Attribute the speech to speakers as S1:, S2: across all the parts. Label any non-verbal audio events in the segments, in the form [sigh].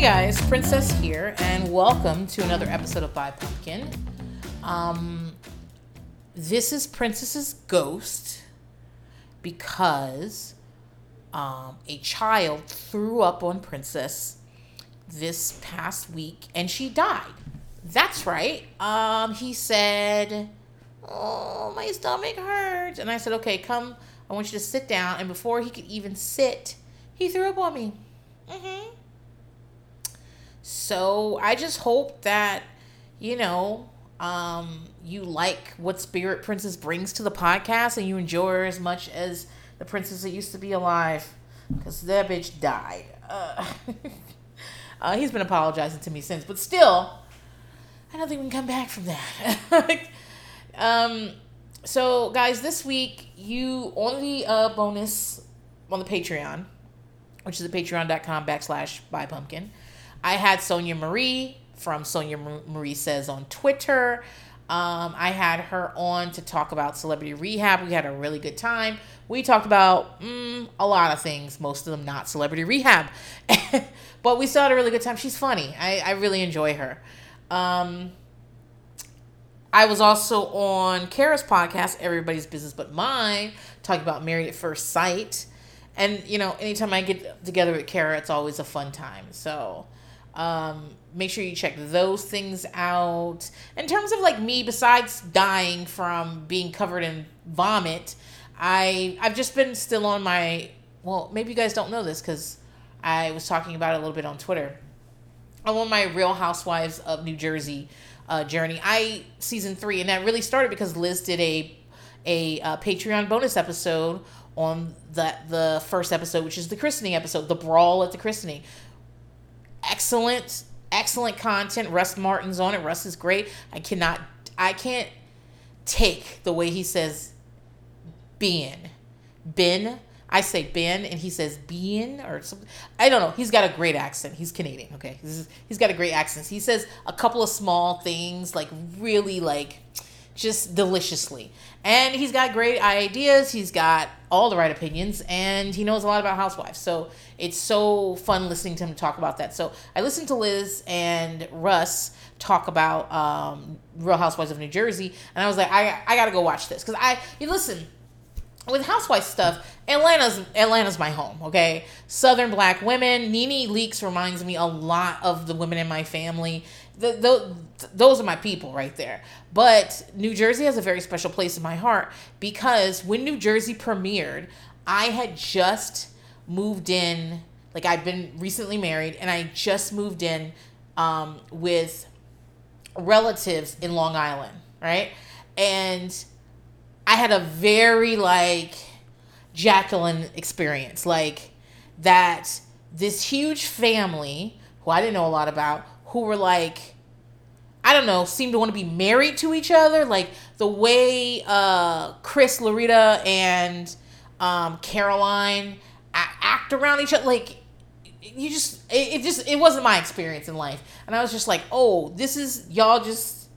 S1: Hey guys, Princess here, and welcome to another episode of By Pumpkin. Um, this is Princess's ghost because um, a child threw up on Princess this past week and she died. That's right. Um, he said, Oh, my stomach hurts. And I said, Okay, come. I want you to sit down. And before he could even sit, he threw up on me. Mm-hmm. So I just hope that, you know, um, you like what Spirit Princess brings to the podcast and you enjoy her as much as the princess that used to be alive. Because that bitch died. Uh, [laughs] uh, he's been apologizing to me since, but still, I don't think we can come back from that. [laughs] um, so, guys, this week, you only uh, bonus on the Patreon, which is the patreon.com backslash by pumpkin. I had Sonia Marie from Sonia Marie Says on Twitter. Um, I had her on to talk about celebrity rehab. We had a really good time. We talked about mm, a lot of things, most of them not celebrity rehab. [laughs] but we still had a really good time. She's funny. I, I really enjoy her. Um, I was also on Kara's podcast, Everybody's Business But Mine, talking about Married at First Sight. And, you know, anytime I get together with Kara, it's always a fun time. So, um, make sure you check those things out. In terms of like me, besides dying from being covered in vomit, I I've just been still on my well, maybe you guys don't know this because I was talking about it a little bit on Twitter. I'm on my Real Housewives of New Jersey uh, journey. I season three, and that really started because Liz did a a uh, Patreon bonus episode on the the first episode, which is the christening episode, the brawl at the christening. Excellent, excellent content. Russ Martin's on it. Russ is great. I cannot, I can't take the way he says Ben. Ben. I say Ben, and he says Ben or something. I don't know. He's got a great accent. He's Canadian. Okay, is, he's got a great accent. He says a couple of small things, like really like just deliciously. And he's got great ideas. He's got all the right opinions, and he knows a lot about housewives. So it's so fun listening to him talk about that. So I listened to Liz and Russ talk about um, Real Housewives of New Jersey, and I was like, I, I got to go watch this because I you listen with housewife stuff, Atlanta's Atlanta's my home. Okay, Southern black women. Nene Leakes reminds me a lot of the women in my family. The, those are my people right there. But New Jersey has a very special place in my heart because when New Jersey premiered, I had just moved in. Like I've been recently married, and I just moved in um, with relatives in Long Island, right? And I had a very like Jacqueline experience, like that this huge family who I didn't know a lot about, who were like, I don't know, seemed to want to be married to each other, like the way uh, Chris, Laurita, and um, Caroline act around each other, like you just it, it just it wasn't my experience in life and i was just like oh this is y'all just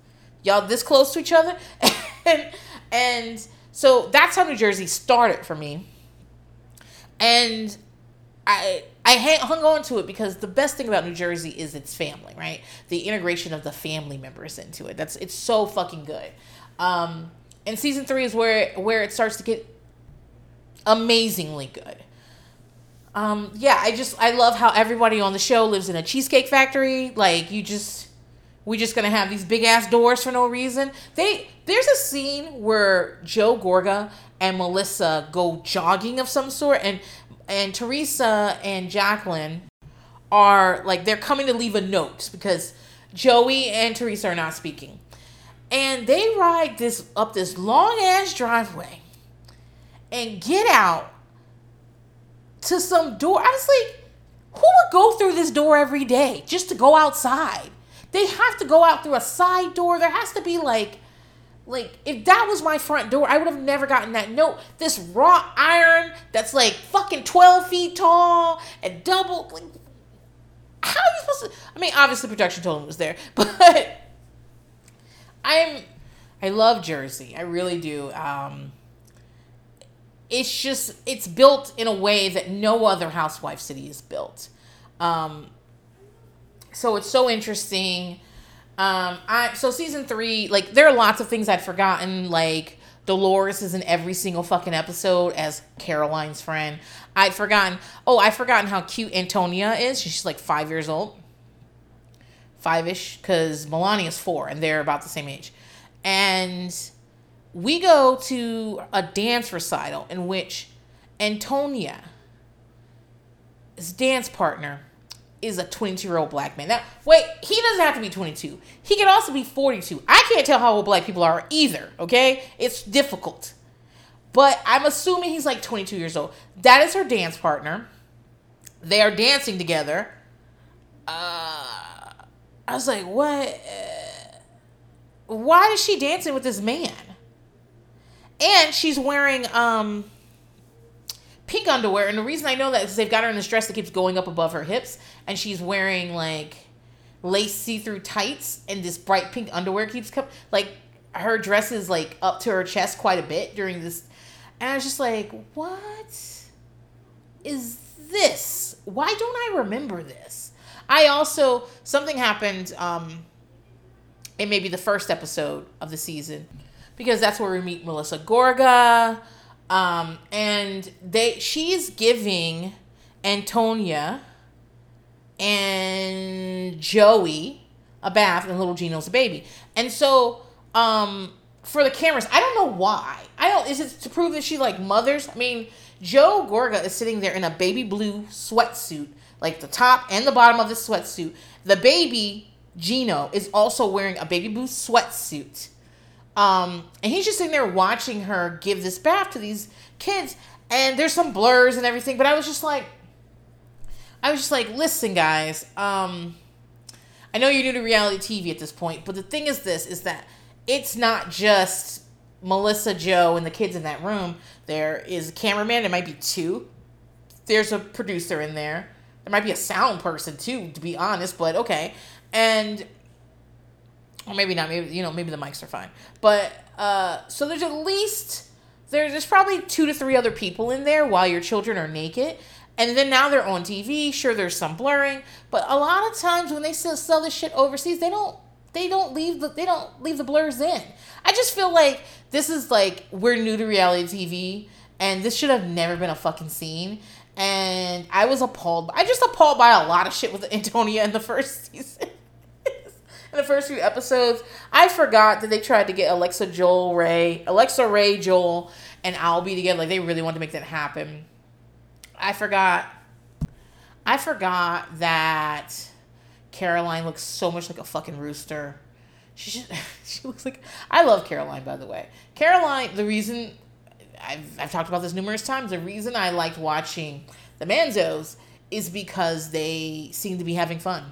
S1: y'all this close to each other [laughs] and and so that's how New Jersey started for me. And I I hung on to it because the best thing about New Jersey is its family, right? The integration of the family members into it. That's it's so fucking good. Um, and season three is where where it starts to get amazingly good. Um, yeah, I just I love how everybody on the show lives in a cheesecake factory. Like you just we're just gonna have these big ass doors for no reason. They there's a scene where Joe Gorga and Melissa go jogging of some sort, and and Teresa and Jacqueline are like they're coming to leave a note because Joey and Teresa are not speaking, and they ride this up this long ass driveway, and get out to some door. I was like, who would go through this door every day just to go outside? They have to go out through a side door. There has to be like like if that was my front door, I would have never gotten that note. This wrought iron that's like fucking 12 feet tall and double like how are you supposed to I mean obviously production told him was there, [laughs] but I'm I love Jersey. I really do. Um it's just it's built in a way that no other housewife city is built. Um so it's so interesting. Um, I so season three, like there are lots of things I'd forgotten, like Dolores is in every single fucking episode as Caroline's friend. I'd forgotten. Oh, I'd forgotten how cute Antonia is. She's like five years old, five ish, because Milania's four, and they're about the same age. And we go to a dance recital in which Antonia, his dance partner, is a 22 year old black man. Now, wait, he doesn't have to be 22. He can also be 42. I can't tell how old black people are either, okay? It's difficult. But I'm assuming he's like 22 years old. That is her dance partner. They are dancing together. Uh, I was like, what? Why is she dancing with this man? And she's wearing um pink underwear. And the reason I know that is they've got her in this dress that keeps going up above her hips, and she's wearing like lace see-through tights, and this bright pink underwear keeps coming. Like her dress is like up to her chest quite a bit during this, and I was just like, what is this? Why don't I remember this? I also something happened. Um, it may be the first episode of the season because that's where we meet Melissa Gorga. Um, and they she's giving Antonia and Joey a bath and little Gino's a baby. And so um for the cameras, I don't know why. I don't is it to prove that she like mothers? I mean, Joe Gorga is sitting there in a baby blue sweatsuit, like the top and the bottom of the sweatsuit. The baby Gino is also wearing a baby blue sweatsuit. Um, and he's just sitting there watching her give this bath to these kids. And there's some blurs and everything, but I was just like, I was just like, listen, guys, um, I know you're new to reality TV at this point, but the thing is this is that it's not just Melissa, Joe, and the kids in that room. There is a cameraman, there might be two. There's a producer in there. There might be a sound person too, to be honest, but okay. And or maybe not. Maybe you know, maybe the mics are fine. But uh, so there's at least there's there's probably two to three other people in there while your children are naked. And then now they're on TV. Sure, there's some blurring, but a lot of times when they sell, sell this shit overseas, they don't they don't leave the they don't leave the blurs in. I just feel like this is like we're new to reality TV, and this should have never been a fucking scene. And I was appalled. I just appalled by a lot of shit with Antonia in the [laughs] first season in the first few episodes. I forgot that they tried to get Alexa Joel Ray, Alexa Ray Joel, and Albie together. Like they really wanted to make that happen. I forgot. I forgot that Caroline looks so much like a fucking rooster. She [laughs] she looks like I love Caroline by the way. Caroline, the reason I've I've talked about this numerous times. The reason I liked watching the Manzos is because they seem to be having fun.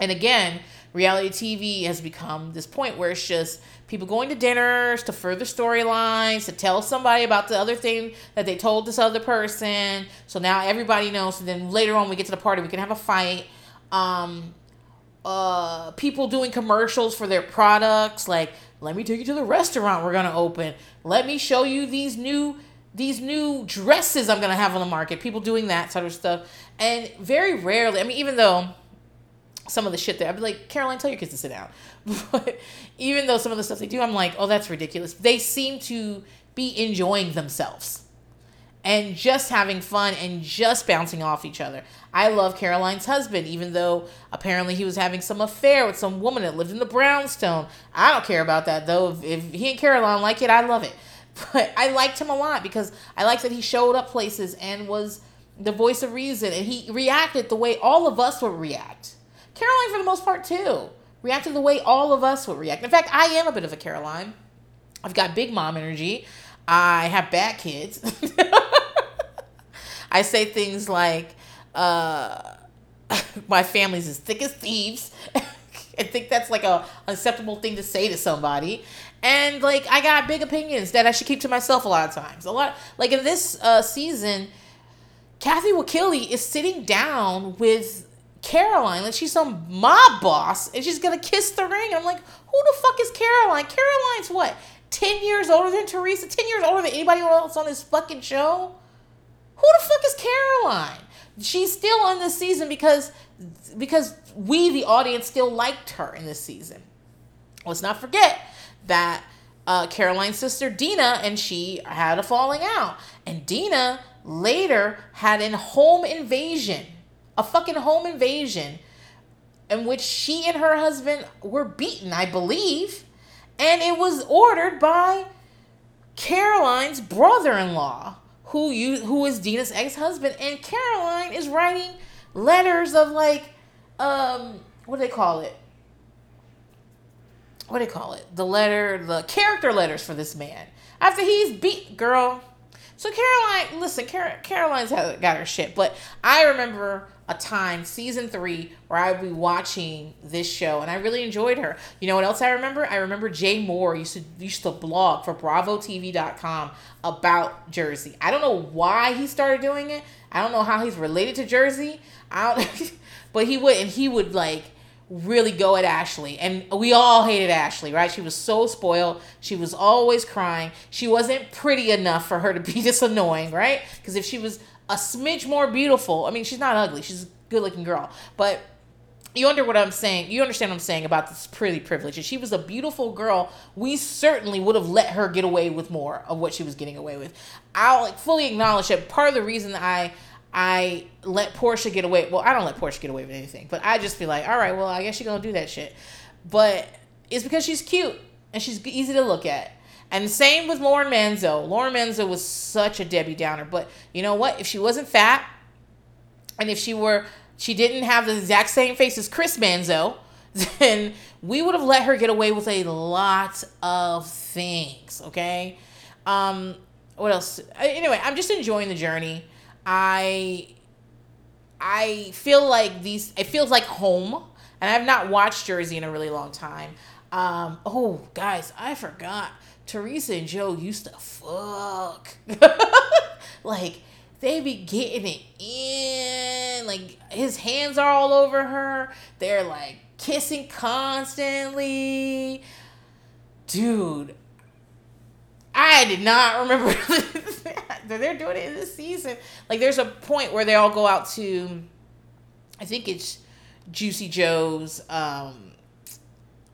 S1: And again, reality TV has become this point where it's just people going to dinners to further storylines, to tell somebody about the other thing that they told this other person. So now everybody knows. And then later on, we get to the party, we can have a fight. Um, uh, people doing commercials for their products, like let me take you to the restaurant we're gonna open. Let me show you these new these new dresses I'm gonna have on the market. People doing that sort of stuff, and very rarely. I mean, even though some of the shit there. I'd be like, Caroline, tell your kids to sit down. [laughs] But even though some of the stuff they do, I'm like, oh, that's ridiculous. They seem to be enjoying themselves and just having fun and just bouncing off each other. I love Caroline's husband, even though apparently he was having some affair with some woman that lived in the brownstone. I don't care about that though. If, if he and Caroline like it, I love it. [laughs] But I liked him a lot because I liked that he showed up places and was the voice of reason and he reacted the way all of us would react Caroline, for the most part, too, reacted the way all of us would react. In fact, I am a bit of a Caroline. I've got big mom energy. I have bad kids. [laughs] I say things like, uh, [laughs] my family's as thick as thieves. [laughs] I think that's like a acceptable thing to say to somebody. And like I got big opinions that I should keep to myself a lot of times. A lot like in this uh, season, Kathy Wakile is sitting down with Caroline, like she's some mob boss, and she's gonna kiss the ring. I'm like, who the fuck is Caroline? Caroline's what? 10 years older than Teresa? 10 years older than anybody else on this fucking show? Who the fuck is Caroline? She's still on this season because because we, the audience, still liked her in this season. Let's not forget that uh, Caroline's sister Dina and she had a falling out. And Dina later had a home invasion, a fucking home invasion, in which she and her husband were beaten, I believe. And it was ordered by Caroline's brother in law, who who is Dina's ex husband. And Caroline is writing letters of like, um, what do they call it? what do they call it? The letter, the character letters for this man after he's beat girl. So Caroline, listen, Car- Caroline's got her shit, but I remember a time, season three, where I'd be watching this show, and I really enjoyed her. You know what else I remember? I remember Jay Mohr used to used to blog for BravoTV.com about Jersey. I don't know why he started doing it. I don't know how he's related to Jersey. I don't, [laughs] but he would, and he would like really go at Ashley. And we all hated Ashley, right? She was so spoiled. She was always crying. She wasn't pretty enough for her to be [laughs] this annoying, right? Because if she was a smidge more beautiful, I mean, she's not ugly. She's a good looking girl. But you under what I'm saying. You understand what I'm saying about this pretty privilege. If she was a beautiful girl, we certainly would have let her get away with more of what she was getting away with. I'll like fully acknowledge that part of the reason I I let Porsha get away. Well, I don't let Porsha get away with anything, but I just be like, all right, well, I guess you're gonna do that shit. But it's because she's cute and she's easy to look at. And same with Lauren Manzo. Lauren Manzo was such a Debbie Downer, but you know what? If she wasn't fat, and if she were, she didn't have the exact same face as Chris Manzo, [laughs] then we would have let her get away with a lot of things. Okay. Um. What else? Anyway, I'm just enjoying the journey. I I feel like these it feels like home and I've not watched Jersey in a really long time. Um oh guys, I forgot. Teresa and Joe used to fuck. [laughs] like they be getting it in. Like his hands are all over her. They're like kissing constantly. Dude, I did not remember [laughs] they're doing it in this season. Like there's a point where they all go out to I think it's Juicy Joe's um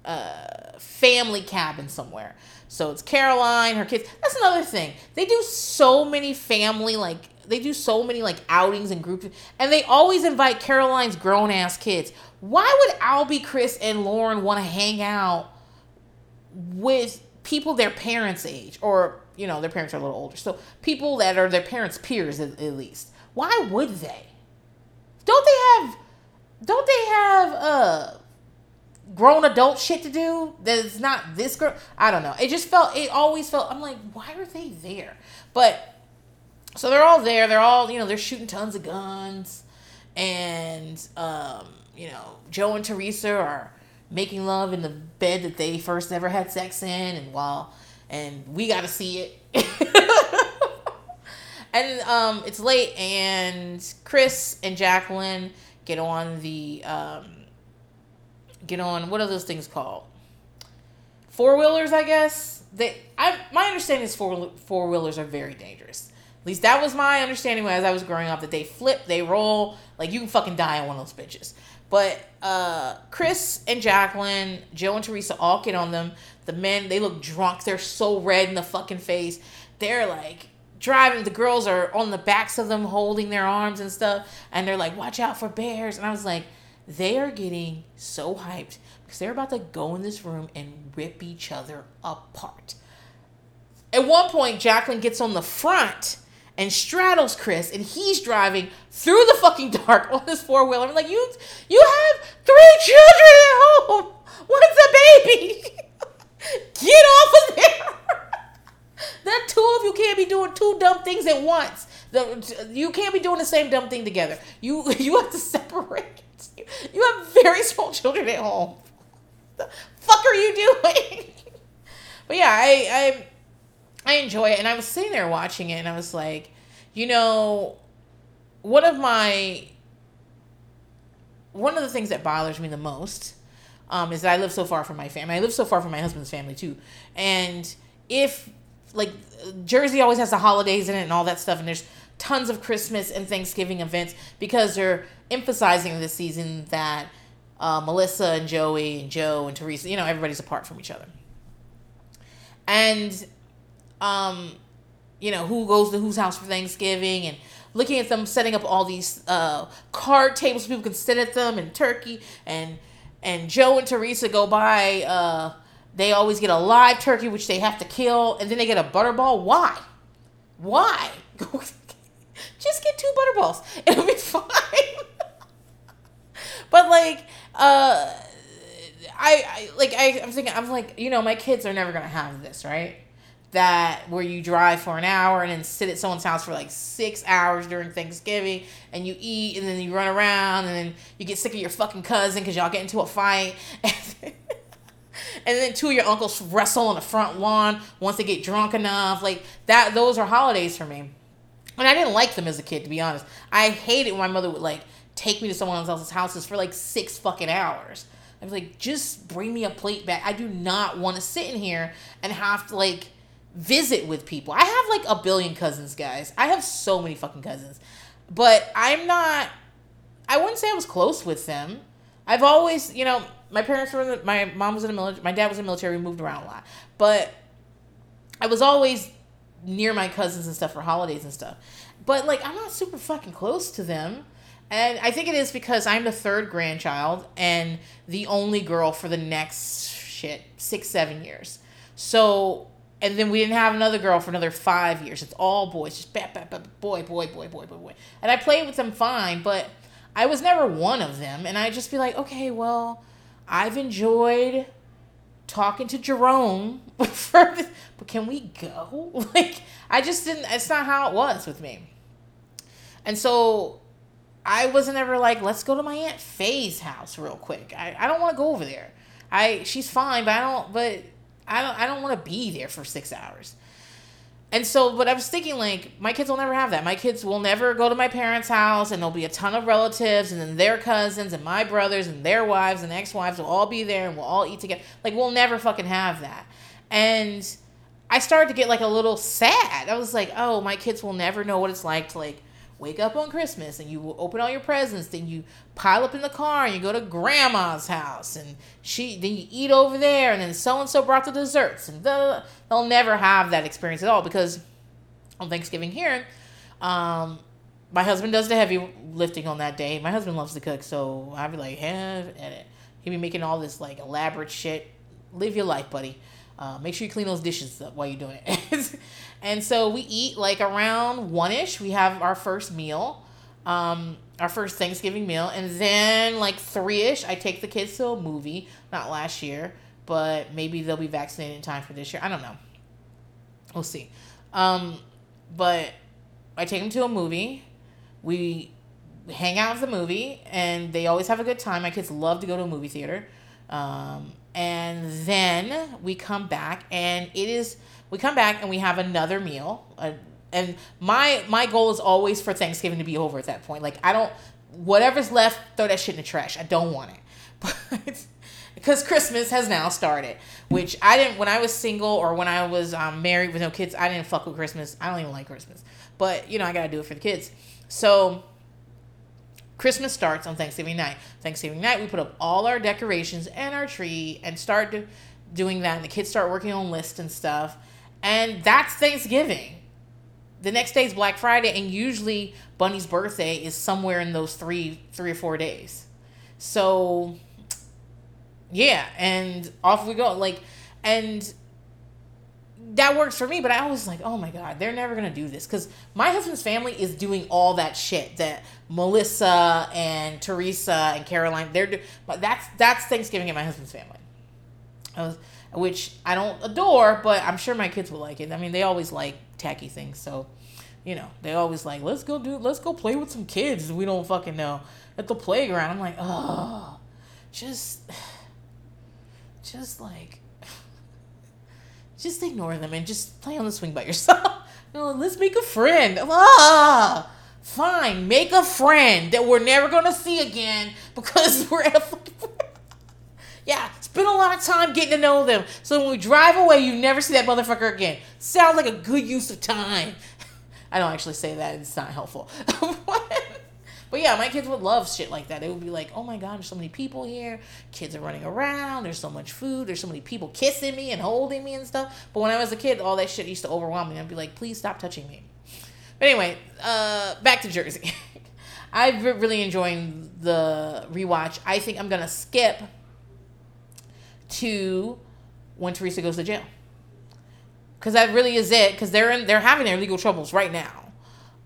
S1: uh family cabin somewhere. So it's Caroline, her kids. That's another thing. They do so many family like they do so many like outings and groups and they always invite Caroline's grown ass kids. Why would Albie, Chris, and Lauren want to hang out with people their parents' age, or you know, their parents are a little older. So people that are their parents' peers at, at least. Why would they? Don't they have? Don't they have uh grown adult shit to do that's not this girl? I don't know. It just felt. It always felt. I'm like, why are they there? But so they're all there. They're all you know. They're shooting tons of guns, and um, you know, Joe and Teresa are making love in the bed that they first ever had sex in, and while and we got to see it. [laughs] and um, it's late, and Chris and Jacqueline get on the um, get on what are those things called? Four wheelers, I guess. They, I my understanding is four four wheelers are very dangerous. At least that was my understanding as I was growing up. That they flip, they roll, like you can fucking die on one of those bitches. But uh, Chris and Jacqueline, Joe and Teresa all get on them. The men, they look drunk. They're so red in the fucking face. They're like driving. The girls are on the backs of them holding their arms and stuff. And they're like, watch out for bears. And I was like, they are getting so hyped because they're about to go in this room and rip each other apart. At one point, Jacqueline gets on the front and straddles Chris, and he's driving through the fucking dark on this four wheeler. I'm like, you, you have three children at home. What's a baby? [laughs] Get off of there. [laughs] that two of you can't be doing two dumb things at once. The, you can't be doing the same dumb thing together. You [laughs] you have to separate. You have very small children at home. The fuck are you doing? but yeah, I I I enjoy it. And I was sitting there watching it and I was like, you know, one of my one of the things that bothers me the most um, is that I live so far from my family. I live so far from my husband's family too. And if like Jersey always has the holidays in it and all that stuff, and there's tons of Christmas and Thanksgiving events because they're emphasizing this season that uh, Melissa and Joey and Joe and Teresa, you know, everybody's apart from each other. And, um, you know, who goes to whose house for Thanksgiving and looking at them setting up all these uh, card tables so people can sit at them and turkey and and Joe and Teresa go by. Uh, they always get a live turkey, which they have to kill, and then they get a butterball. Why? Why? [laughs] Just get two butterballs. [laughs] It'll be fine. [laughs] but like, uh, I, I like I, I'm thinking I'm like you know my kids are never gonna have this right that where you drive for an hour and then sit at someone's house for like six hours during Thanksgiving and you eat and then you run around and then you get sick of your fucking cousin because y'all get into a fight. [laughs] and then two of your uncles wrestle on the front lawn once they get drunk enough. Like that, those are holidays for me. And I didn't like them as a kid, to be honest. I hated when my mother would like take me to someone else's houses for like six fucking hours. I was like, just bring me a plate back. I do not want to sit in here and have to like visit with people. I have like a billion cousins, guys. I have so many fucking cousins. But I'm not I wouldn't say I was close with them. I've always, you know, my parents were in the, my mom was in the military, my dad was in the military, we moved around a lot. But I was always near my cousins and stuff for holidays and stuff. But like I'm not super fucking close to them. And I think it is because I'm the third grandchild and the only girl for the next shit, six, seven years. So and then we didn't have another girl for another five years. It's all boys, just bap, bap, bap, boy, boy, boy, boy, boy, boy. And I played with them fine, but I was never one of them. And I'd just be like, okay, well, I've enjoyed talking to Jerome, [laughs] for but can we go? [laughs] Like, I just didn't. It's not how it was with me. And so I wasn't ever like, let's go to my aunt Faye's house real quick. I, I don't want to go over there. I she's fine, but I don't. But I don't I don't want to be there for six hours. And so, but I was thinking, like, my kids will never have that. My kids will never go to my parents' house, and there'll be a ton of relatives, and then their cousins, and my brothers, and their wives, and ex wives will all be there, and we'll all eat together. Like, we'll never fucking have that. And I started to get, like, a little sad. I was like, oh, my kids will never know what it's like to, like, wake up on Christmas and you open all your presents, then you pile up in the car and you go to grandma's house and she then you eat over there and then so and so brought the desserts and the, they'll never have that experience at all because on Thanksgiving here, um, my husband does the heavy lifting on that day. My husband loves to cook, so I'd be like, have at it. He'd be making all this like elaborate shit. Live your life, buddy. Uh, make sure you clean those dishes up while you're doing it. [laughs] and so we eat like around one ish. We have our first meal, um, our first Thanksgiving meal, and then like three ish, I take the kids to a movie. Not last year, but maybe they'll be vaccinated in time for this year. I don't know. We'll see. Um, but I take them to a movie. We hang out with the movie, and they always have a good time. My kids love to go to a movie theater. Um, and then we come back and it is we come back and we have another meal uh, and my my goal is always for thanksgiving to be over at that point like i don't whatever's left throw that shit in the trash i don't want it [laughs] but because christmas has now started which i didn't when i was single or when i was um, married with no kids i didn't fuck with christmas i don't even like christmas but you know i gotta do it for the kids so Christmas starts on Thanksgiving night. Thanksgiving night, we put up all our decorations and our tree and start do, doing that. And the kids start working on lists and stuff. And that's Thanksgiving. The next day is Black Friday, and usually Bunny's birthday is somewhere in those three, three or four days. So, yeah, and off we go. Like, and that works for me, but I was like, oh my God, they're never gonna do this. Because my husband's family is doing all that shit that Melissa and Teresa and Caroline, they're. But that's that's Thanksgiving in my husband's family. I Was, which I don't adore, but I'm sure my kids will like it. I mean, they always like tacky things, so you know, they always like, let's go do, let's go play with some kids we don't fucking know at the playground. I'm like, oh, just, [sighs] just like [sighs] just ignore them and just play on the swing by yourself. [laughs] no, let's make a friend. Ah, fine, make a friend that we're never gonna see again because [laughs] we're at a yeah, spend a lot of time getting to know them. So when we drive away, you never see that motherfucker again. Sounds like a good use of time. [laughs] I don't actually say that. It's not helpful. [laughs] but yeah, my kids would love shit like that. They would be like, "Oh my god, there's so many people here. Kids are running around. There's so much food. There's so many people kissing me and holding me and stuff." But when I was a kid, all that shit used to overwhelm me. I'd be like, "Please stop touching me." But anyway, uh, back to Jersey. [laughs] I've really enjoying the rewatch. I think I'm gonna skip to when Teresa goes to jail because that really is it. Because they're in, they're having their legal troubles right now,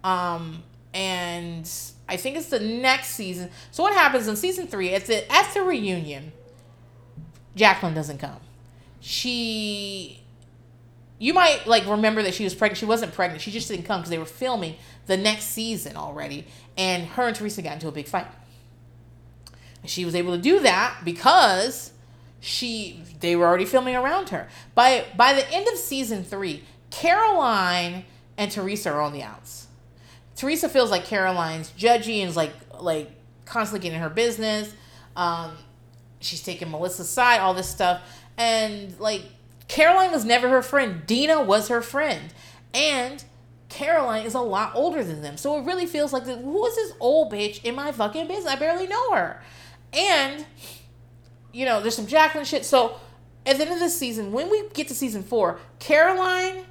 S1: um, and I think it's the next season. So what happens in season three? At at the reunion, Jacqueline doesn't come. She, you might like remember that she was pregnant. She wasn't pregnant. She just didn't come because they were filming the next season already, and her and Teresa got into a big fight. She was able to do that because she they were already filming around her. By by the end of season three, Caroline and Teresa are on the outs. Teresa feels like Caroline's judgy and is like like constantly getting her business. Um, she's taking Melissa's side, all this stuff, and like Caroline was never her friend. Dina was her friend, and Caroline is a lot older than them. So it really feels like who is this old bitch in my fucking business? I barely know her, and you know, there's some Jacqueline shit. So at the end of this season, when we get to season four, Caroline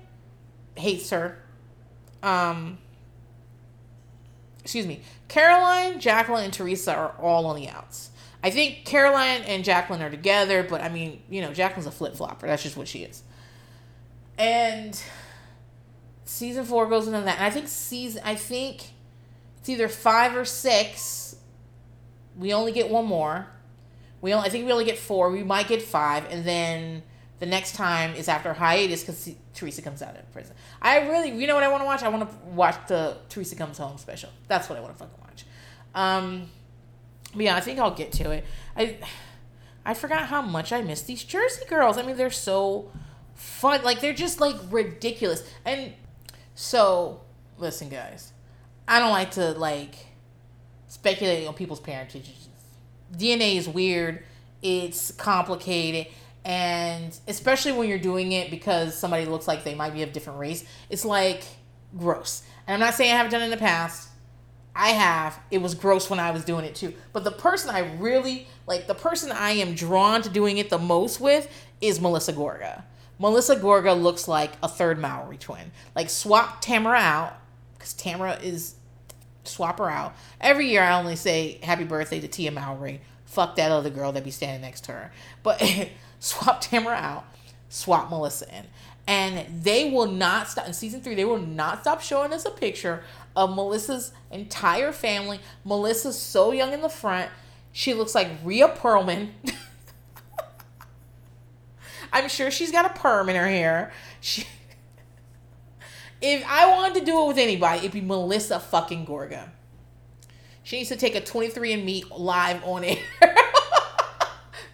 S1: hates her. Um, excuse me, Caroline, Jacqueline, and Teresa are all on the outs. I think Caroline and Jacqueline are together, but I mean, you know, Jacqueline's a flip flopper. That's just what she is. And season four goes into that. And I think season, I think it's either five or six. We only get one more. We only, I think we only get four. We might get five, and then the next time is after hiatus because Teresa comes out of prison. I really, you know what I want to watch? I want to watch the Teresa comes home special. That's what I want to fucking watch. Um, but yeah, I think I'll get to it. I, I forgot how much I miss these Jersey girls. I mean, they're so fun. Like they're just like ridiculous. And so, listen, guys, I don't like to like speculate on people's parentage DNA is weird, it's complicated, and especially when you're doing it because somebody looks like they might be of different race, it's like gross. And I'm not saying I haven't done it in the past. I have. It was gross when I was doing it too. But the person I really like, the person I am drawn to doing it the most with is Melissa Gorga. Melissa Gorga looks like a third Mowry twin. Like swap Tamara out because Tamara is swap her out. Every year I only say happy birthday to Tia Mowry. Fuck that other girl that be standing next to her. But [laughs] swap Tamara out, swap Melissa in. And they will not stop in season three, they will not stop showing us a picture of Melissa's entire family. Melissa's so young in the front. She looks like Rhea Perlman. [laughs] I'm sure she's got a perm in her hair. She if I wanted to do it with anybody, it'd be Melissa fucking Gorga. She needs to take a 23andMe live on air. [laughs]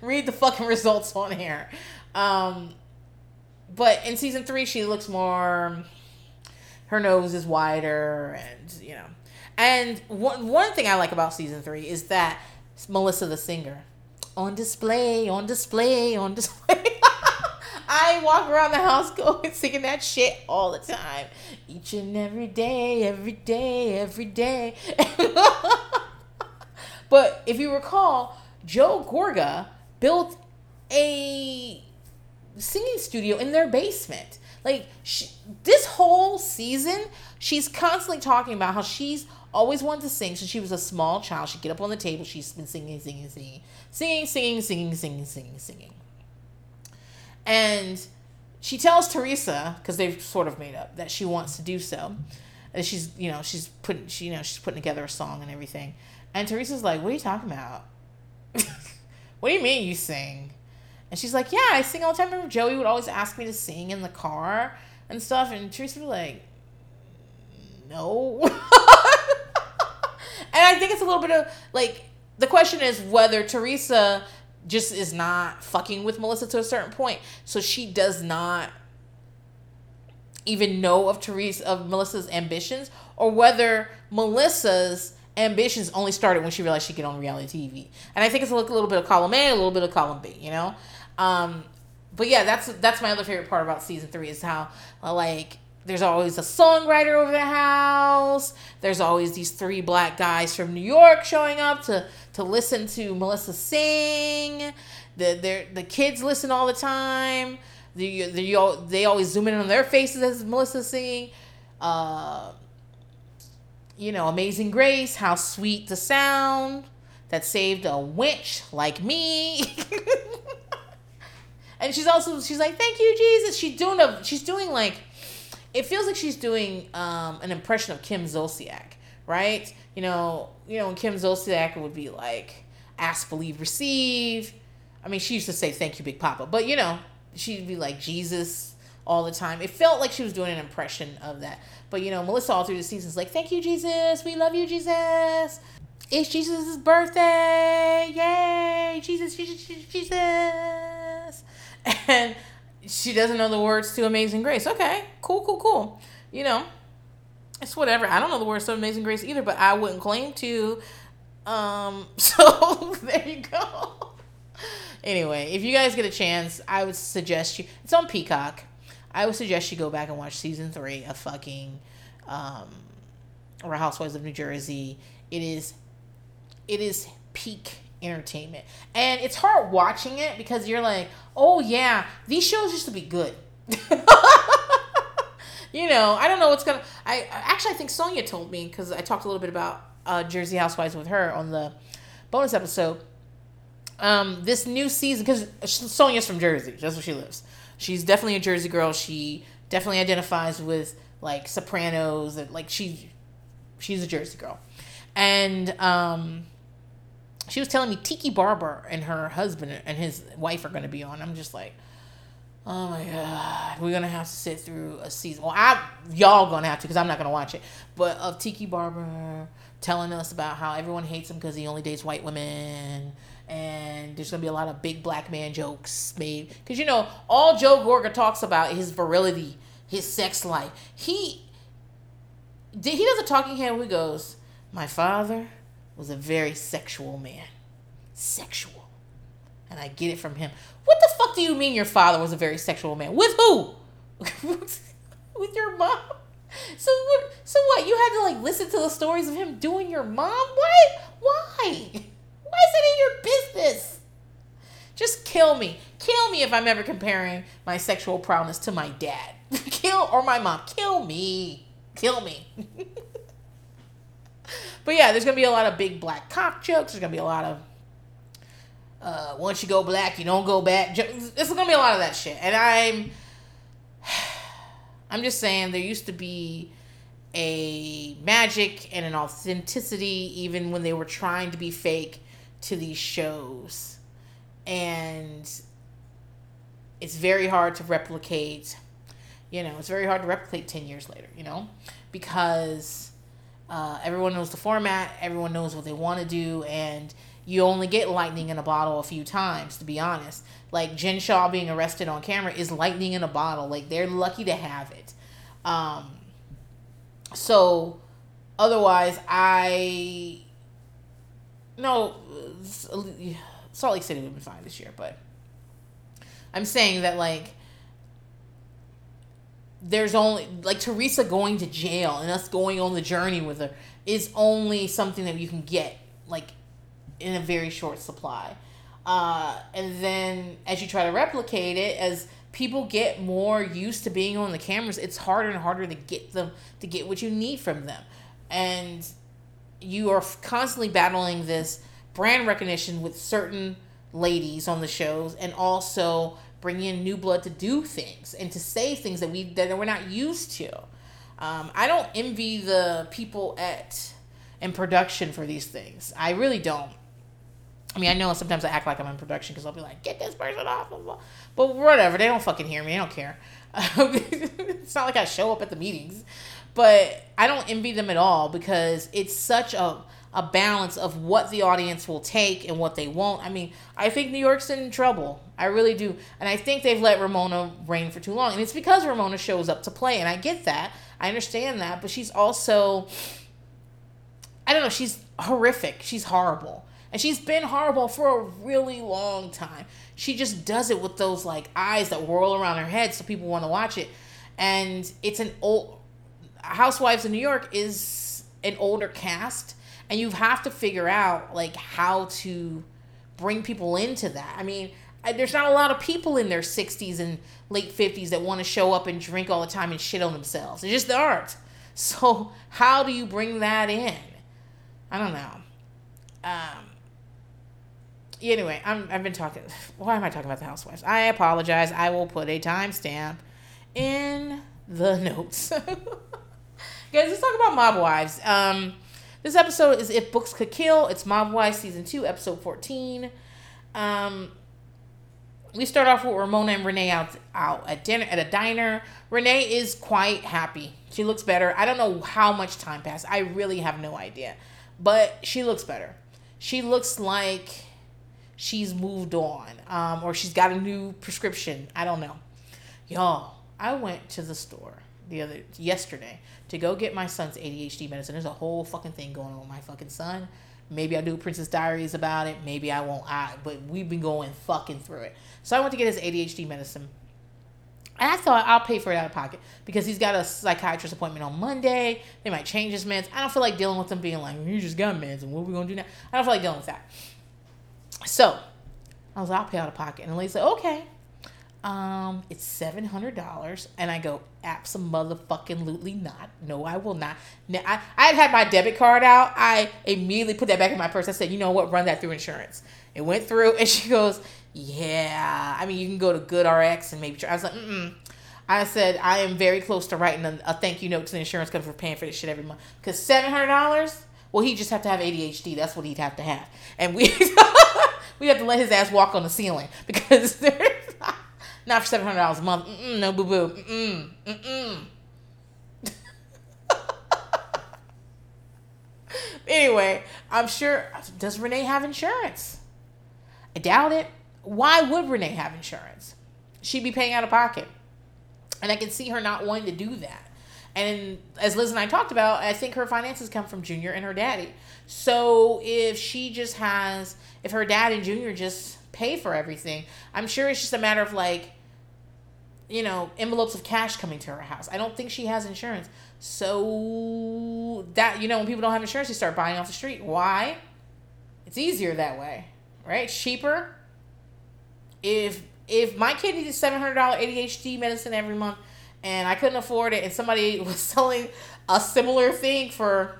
S1: Read the fucking results on air. Um, but in season three, she looks more. Her nose is wider, and you know. And one one thing I like about season three is that Melissa the singer, on display, on display, on display. [laughs] I walk around the house [laughs] going singing that shit all the time. Each and every day, every day, every day. [laughs] but if you recall, Joe Gorga built a singing studio in their basement. Like she, this whole season, she's constantly talking about how she's always wanted to sing since she was a small child. She'd get up on the table, she's been singing, singing, singing, singing, singing, singing, singing, singing, singing. And she tells Teresa, because they've sort of made up, that she wants to do so. And she's, you know, she's putting, she, you know, she's putting together a song and everything. And Teresa's like, "What are you talking about? [laughs] what do you mean you sing?" And she's like, "Yeah, I sing all the time. Remember Joey would always ask me to sing in the car and stuff." And Teresa like, "No." [laughs] and I think it's a little bit of like the question is whether Teresa just is not fucking with Melissa to a certain point. So she does not even know of Teresa of Melissa's ambitions or whether Melissa's ambitions only started when she realized she could get on reality TV. And I think it's a little, a little bit of column A, a little bit of column B, you know? Um, but yeah, that's that's my other favorite part about season three is how like there's always a songwriter over the house. There's always these three black guys from New York showing up to to listen to Melissa sing. The the kids listen all the time. The, the, they always zoom in on their faces as Melissa singing. Uh, you know, Amazing Grace, how sweet the sound that saved a winch like me. [laughs] and she's also she's like, "Thank you, Jesus." She's doing a she's doing like it feels like she's doing um, an impression of Kim Zolciak, right? You know, you know, Kim Zolciak would be like, "Ask, believe, receive." I mean, she used to say, "Thank you, Big Papa," but you know, she'd be like Jesus all the time. It felt like she was doing an impression of that. But you know, Melissa all through the seasons like, "Thank you, Jesus. We love you, Jesus. It's Jesus' birthday. Yay, Jesus, Jesus, Jesus." [laughs] And she doesn't know the words to Amazing Grace. Okay, cool, cool, cool. You know, it's whatever. I don't know the words to Amazing Grace either, but I wouldn't claim to. Um, [laughs] so there you go. Anyway, if you guys get a chance, I would suggest you. It's on Peacock. I would suggest you go back and watch season three of fucking um, Real Housewives of New Jersey. It is, it is peak entertainment, and it's hard watching it because you're like, oh yeah, these shows used to be good. [laughs] you know, I don't know what's gonna. I actually I think Sonia told me because I talked a little bit about uh, Jersey Housewives with her on the bonus episode. Um, this new season because Sonia's from Jersey, that's where she lives. She's definitely a Jersey girl. She definitely identifies with like Sopranos and like she she's a Jersey girl. And um she was telling me Tiki Barber and her husband and his wife are going to be on. I'm just like, oh my god, we're gonna have to sit through a season. Well, I y'all gonna have to because I'm not gonna watch it. But of Tiki Barber telling us about how everyone hates him because he only dates white women and there's gonna be a lot of big black man jokes made because you know all Joe Gorga talks about his virility, his sex life. He he does a talking head where he goes, "My father was a very sexual man, sexual," and I get it from him. What the fuck do you mean your father was a very sexual man? With who? [laughs] With your mom? So what? So what? You had to like listen to the stories of him doing your mom? What? Why? Why is it in your business? Just kill me. Kill me if I'm ever comparing my sexual prowess to my dad. [laughs] Kill or my mom. Kill me. Kill me. [laughs] but yeah, there's gonna be a lot of big black cock jokes. There's gonna be a lot of uh, once you go black, you don't go back. There's gonna be a lot of that shit, and I'm, [sighs] I'm just saying there used to be a magic and an authenticity even when they were trying to be fake to these shows. And it's very hard to replicate, you know, it's very hard to replicate 10 years later, you know, because uh, everyone knows the format, everyone knows what they want to do, and you only get lightning in a bottle a few times, to be honest. Like Jen Shah being arrested on camera is lightning in a bottle. Like they're lucky to have it. Um, so otherwise, I no, Salt Lake City would have been fine this year, but I'm saying that like there's only like Teresa going to jail and us going on the journey with her is only something that you can get like in a very short supply. Uh, and then as you try to replicate it, as people get more used to being on the cameras, it's harder and harder to get them to get what you need from them. And you are constantly battling this brand recognition with certain ladies on the shows and also bringing in new blood to do things and to say things that we that we're not used to. Um, I don't envy the people at in production for these things. I really don't. I mean, I know sometimes I act like I'm in production because I'll be like, "Get this person off," but whatever. They don't fucking hear me. I don't care. [laughs] it's not like I show up at the meetings but I don't envy them at all because it's such a a balance of what the audience will take and what they won't. I mean, I think New York's in trouble. I really do. And I think they've let Ramona reign for too long. And it's because Ramona shows up to play. And I get that. I understand that. But she's also, I don't know, she's horrific. She's horrible. And she's been horrible for a really long time. She just does it with those like eyes that whirl around her head so people want to watch it. and it's an old Housewives of New York is an older cast, and you have to figure out like how to bring people into that. I mean, there's not a lot of people in their 60s and late 50s that want to show up and drink all the time and shit on themselves. It's just art. [laughs] So how do you bring that in? I don't know. Um. Anyway, I'm I've been talking. [sighs] Why am I talking about the housewives? I apologize. I will put a timestamp in the [laughs] notes. [laughs] Guys, let's talk about Mob Wives. Um, this episode is If Books Could Kill. It's Mob Wives season two, episode fourteen. Um, we start off with Ramona and Renee out out at dinner at a diner. Renee is quite happy. She looks better. I don't know how much time passed. I really have no idea. But she looks better. She looks like she's moved on. Um, or she's got a new prescription. I don't know. Y'all, I went to the store the other yesterday to go get my son's ADHD medicine. There's a whole fucking thing going on with my fucking son. Maybe I'll do Princess Diaries about it. Maybe I won't. I but we've been going fucking through it. So I went to get his ADHD medicine. And I thought I'll pay for it out of pocket because he's got a psychiatrist appointment on Monday. They might change his meds. I don't feel like dealing with them being like, you just got meds and what are we gonna do now? I don't feel like dealing with that. So I was like, I'll pay out of pocket. And the lady said, okay. Um, it's seven hundred dollars, and I go, absolutely not. No, I will not. Now, I I had had my debit card out. I immediately put that back in my purse. I said, you know what, run that through insurance. It went through, [laughs] and she goes, yeah. I mean, you can go to GoodRx and maybe. Try. I was like, mm. I said I am very close to writing a, a thank you note to the insurance company for paying for this shit every month. Cause seven hundred dollars. Well, he just have to have ADHD. That's what he'd have to have, and we [laughs] we have to let his ass walk on the ceiling [laughs] because there's not for seven hundred dollars a month. Mm-mm, no boo boo. Mm-mm. Mm-mm. [laughs] anyway, I'm sure. Does Renee have insurance? I doubt it. Why would Renee have insurance? She'd be paying out of pocket, and I can see her not wanting to do that. And as Liz and I talked about, I think her finances come from Junior and her daddy. So if she just has, if her dad and Junior just pay for everything, I'm sure it's just a matter of like you know, envelopes of cash coming to her house. I don't think she has insurance. So that you know, when people don't have insurance, they start buying off the street. Why? It's easier that way, right? Cheaper. If if my kid needed seven hundred dollar ADHD medicine every month, and I couldn't afford it, and somebody [laughs] was selling a similar thing for,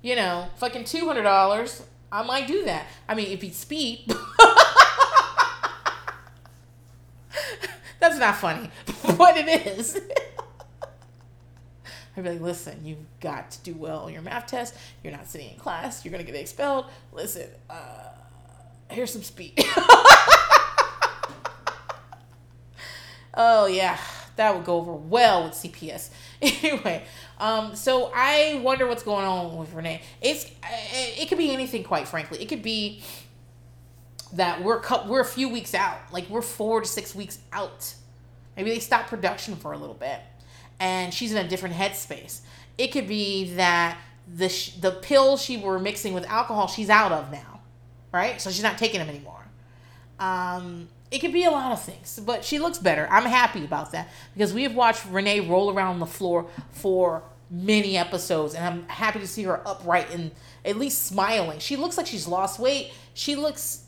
S1: you know, fucking two hundred dollars, I might do that. I mean, if it's speed. [laughs] That's not funny, [laughs] but it is. [laughs] I'd be like, listen, you've got to do well on your math test. You're not sitting in class. You're to get expelled. Listen, uh, here's some speed. oh, yeah. That would go over well with CPS. [laughs] Anyway, um, so I wonder what's going on with Renee. It's it could be anything, quite frankly. It could be that we're we're a few weeks out, like we're four to six weeks out. Maybe they stop production for a little bit, and she's in a different headspace. It could be that the sh- the pills she were mixing with alcohol, she's out of now, right? So she's not taking them anymore. Um, it could be a lot of things, but she looks better. I'm happy about that because we have watched Renee roll around the floor for many episodes, and I'm happy to see her upright and at least smiling. She looks like she's lost weight. She looks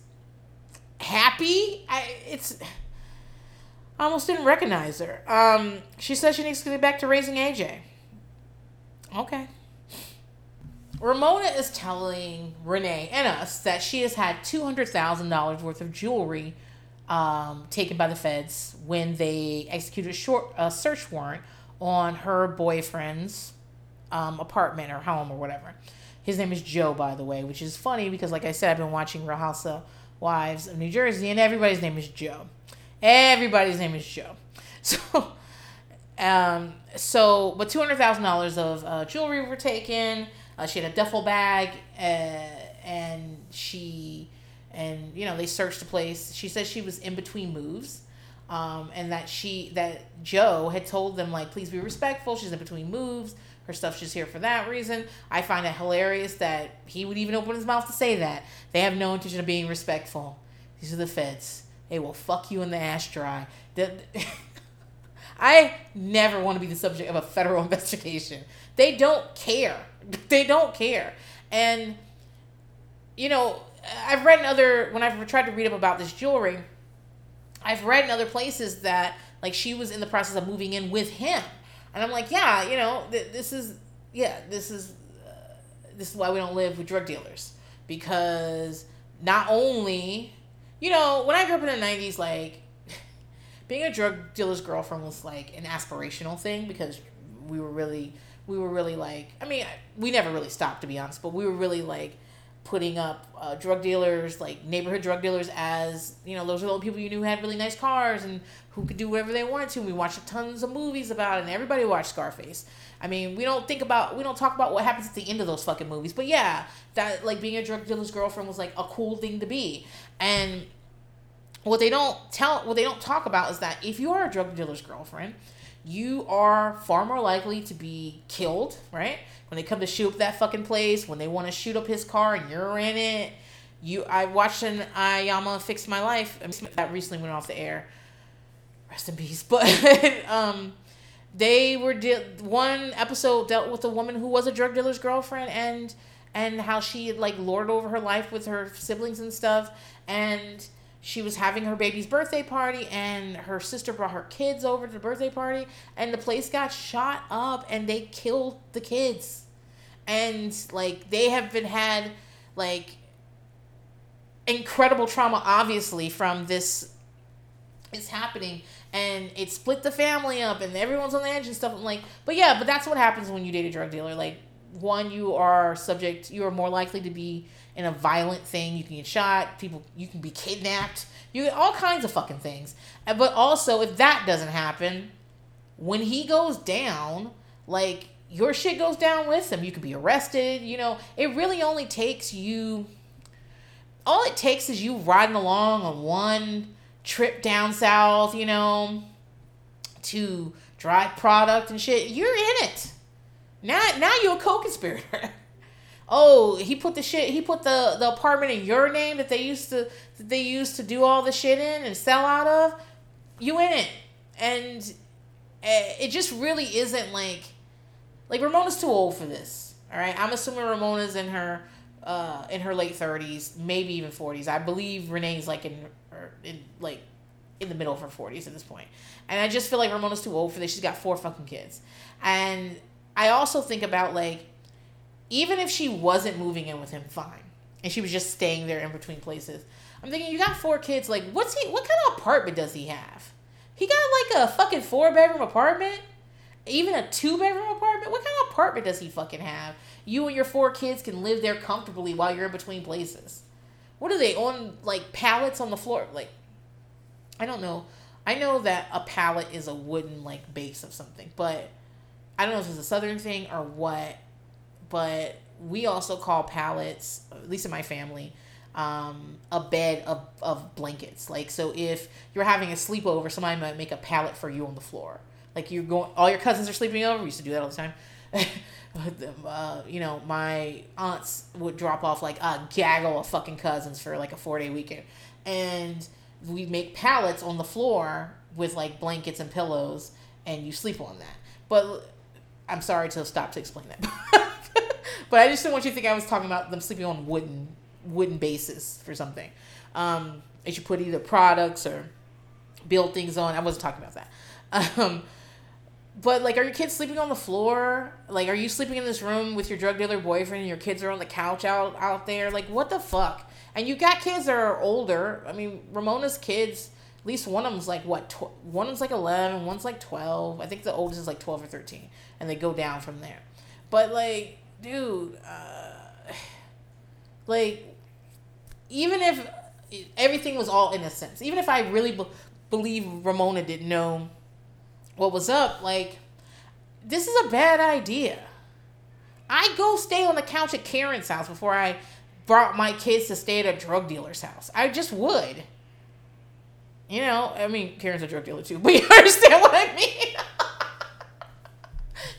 S1: happy. I, it's I almost didn't recognize her. Um, she says she needs to get back to raising AJ. Okay. Ramona is telling Renee and us that she has had two hundred thousand dollars worth of jewelry um, taken by the feds when they executed a short a search warrant on her boyfriend's um, apartment or home or whatever. His name is Joe, by the way, which is funny because, like I said, I've been watching Real Housewives Wives of New Jersey, and everybody's name is Joe. Everybody's name is Joe. [laughs] So, um, so but two hundred thousand dollars of uh, jewelry were taken. Uh, she had a duffel bag, uh, and she, and you know they searched the place. She says she was in between moves. Um, and that she that Joe had told them like please be respectful. She's in between moves. Her stuff's just here for that reason. I find it hilarious that he would even open his mouth to say that. They have no intention of being respectful. These are the feds. They will fuck you in the ass dry. I [laughs] I never want to be the subject of a federal [laughs] investigation. They don't care. [laughs] They don't care. And you know, I've read in other when I've tried to read up about this jewelry, I've read in other places that like she was in the process of moving in with him, and I'm like, yeah, you know, th- this is yeah, this is uh, this is why we don't live with drug dealers. Because not only you know when I grew up in the '90s, like [laughs] being a drug dealer's girlfriend was like an aspirational thing because we were really we were really like I mean we never really stopped to be honest, but we were really like putting up uh, drug dealers, like neighborhood drug dealers, as you know, those are the people you knew who had really nice cars and who could do whatever they wanted to. We watched tons of movies about it, and everybody watched Scarface. I mean, we don't think about, we don't talk about what happens at the end of those fucking movies, but yeah, that like being a drug dealer's girlfriend was like a cool thing to be. And what they don't tell, what they don't talk about is that if you are a drug dealer's girlfriend, you are far more likely to be killed, right? When they come to shoot up that fucking place, when they want to shoot up his car and you're in it. You, I watched an Iyanla Fix My Life. That recently went off the air. Rest in peace. [laughs] But um, they were de- one episode dealt with a woman who was a drug dealer's girlfriend and and how she like lorded over her life with her siblings and stuff and she was having her baby's birthday party and her sister brought her kids over to the birthday party and the place got shot up and they killed the kids. And like they have been had like incredible trauma obviously from this is happening. And it split the family up and everyone's on the edge and stuff. I'm like but yeah but that's what happens when you date a drug dealer. Like one you are subject you are more likely to be in a violent thing. You can get shot. People, you can be kidnapped. You get all kinds of fucking things. But also, if that doesn't happen, when he goes down, like your shit goes down with him. You could be arrested. You know, it really only takes you. All it takes is you riding along on one trip down south. You know, to drive product and shit. You're in it. Now, now you're a co-conspirator. [laughs] oh, he put the shit, he put the the apartment in your name that they used to that they used to do all the shit in and sell out of. You in it, and eh, it just really isn't like like Ramona's too old for this. All right, I'm assuming Ramona's in her uh in her late 30s, maybe even 40s. I believe Renee's like in or in like in the middle of her 40s at this point. And I just feel like Ramona's too old for this. She's got four fucking kids. And I also think about like even if she wasn't moving in with him, fine, and she was just staying there in between places. I'm thinking you got four kids. Like, what's he? What kind of apartment does he have? He got like a fucking four bedroom apartment, even a two bedroom apartment. What kind of apartment does he fucking have? You and your four kids can live there comfortably while you're in between places. What are they on like pallets on the floor? Like, I don't know. I know that a pallet is a wooden like base of something, but I don't know if it's a southern thing or what but we also call pallets, at least in my family, um, a bed of, of blankets. Like, so if you're having a sleepover, somebody might make a pallet for you on the floor. Like, you're going, all your cousins are sleeping over. We used to do that all the time. [laughs] uh, you know, my aunts would drop off like a gaggle of fucking cousins for like a four day weekend. And we make pallets on the floor with like blankets and pillows, and you sleep on that. But I'm sorry to stop to explain that. [laughs] but I just didn't want you to think I was talking about them sleeping on wooden wooden bases for something. Um, they should put either products or build things on. I wasn't talking about that. Um, but like, are your kids sleeping on the floor? Like, are you sleeping in this room with your drug dealer boyfriend and your kids are on the couch out out there? Like, what the fuck? And you got kids that are older. I mean, Ramona's kids. At least one of them's like what? Tw- one of them's like eleven. One's like twelve. I think the oldest is like twelve or thirteen, and they go down from there. But like, dude, uh, [sighs] like, even if everything was all innocence, even if I really be- believe Ramona didn't know what was up, like, this is a bad idea. I go stay on the couch at Karen's house before I brought my kids to stay at a drug dealer's house. I just would. You know, I mean, Karen's a drug dealer too, but [laughs] you understand what I mean?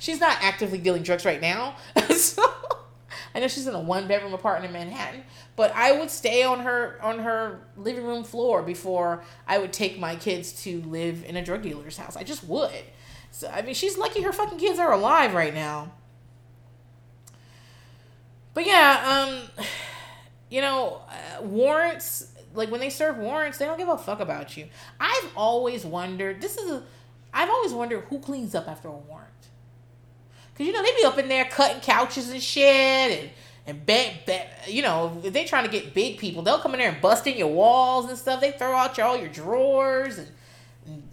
S1: She's not actively dealing drugs right now. [laughs] so I know she's in a one bedroom apartment in Manhattan, but I would stay on her on her living room floor before I would take my kids to live in a drug dealer's house. I just would. So I mean, she's lucky her fucking kids are alive right now. But yeah, um, [sighs] you know, uh, warrants like when they serve warrants, they don't give a fuck about you. I've always wondered. This is a. I've always wondered who cleans up after a warrant. Cause you know they be up in there cutting couches and shit and and bet bet you know they trying to get big people, they'll come in there and bust in your walls and stuff. They throw out your all your drawers and, and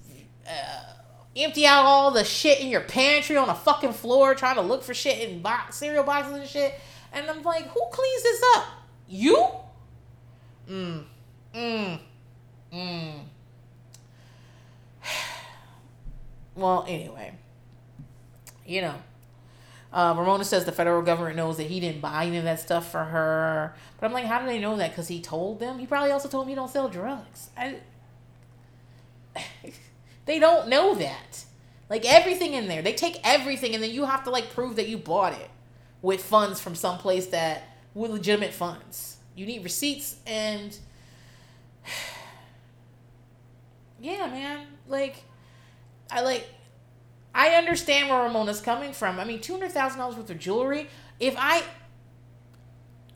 S1: uh, empty out all the shit in your pantry on the fucking floor, trying to look for shit in box cereal boxes and shit. And I'm like, who cleans this up? You? Mm. Mm. Mm. [sighs] well, anyway, you know, uh, Ramona says the federal government knows that he didn't buy any of that stuff for her. But I'm like, how do they know that? Because he told them. He probably also told them he don't sell drugs. I, [laughs] they don't know that. Like everything in there, they take everything, and then you have to like prove that you bought it with funds from someplace that with legitimate funds. You need receipts and [sighs] yeah, man. Like I like I understand where Ramona's coming from. I mean, two hundred thousand dollars worth of jewelry. If I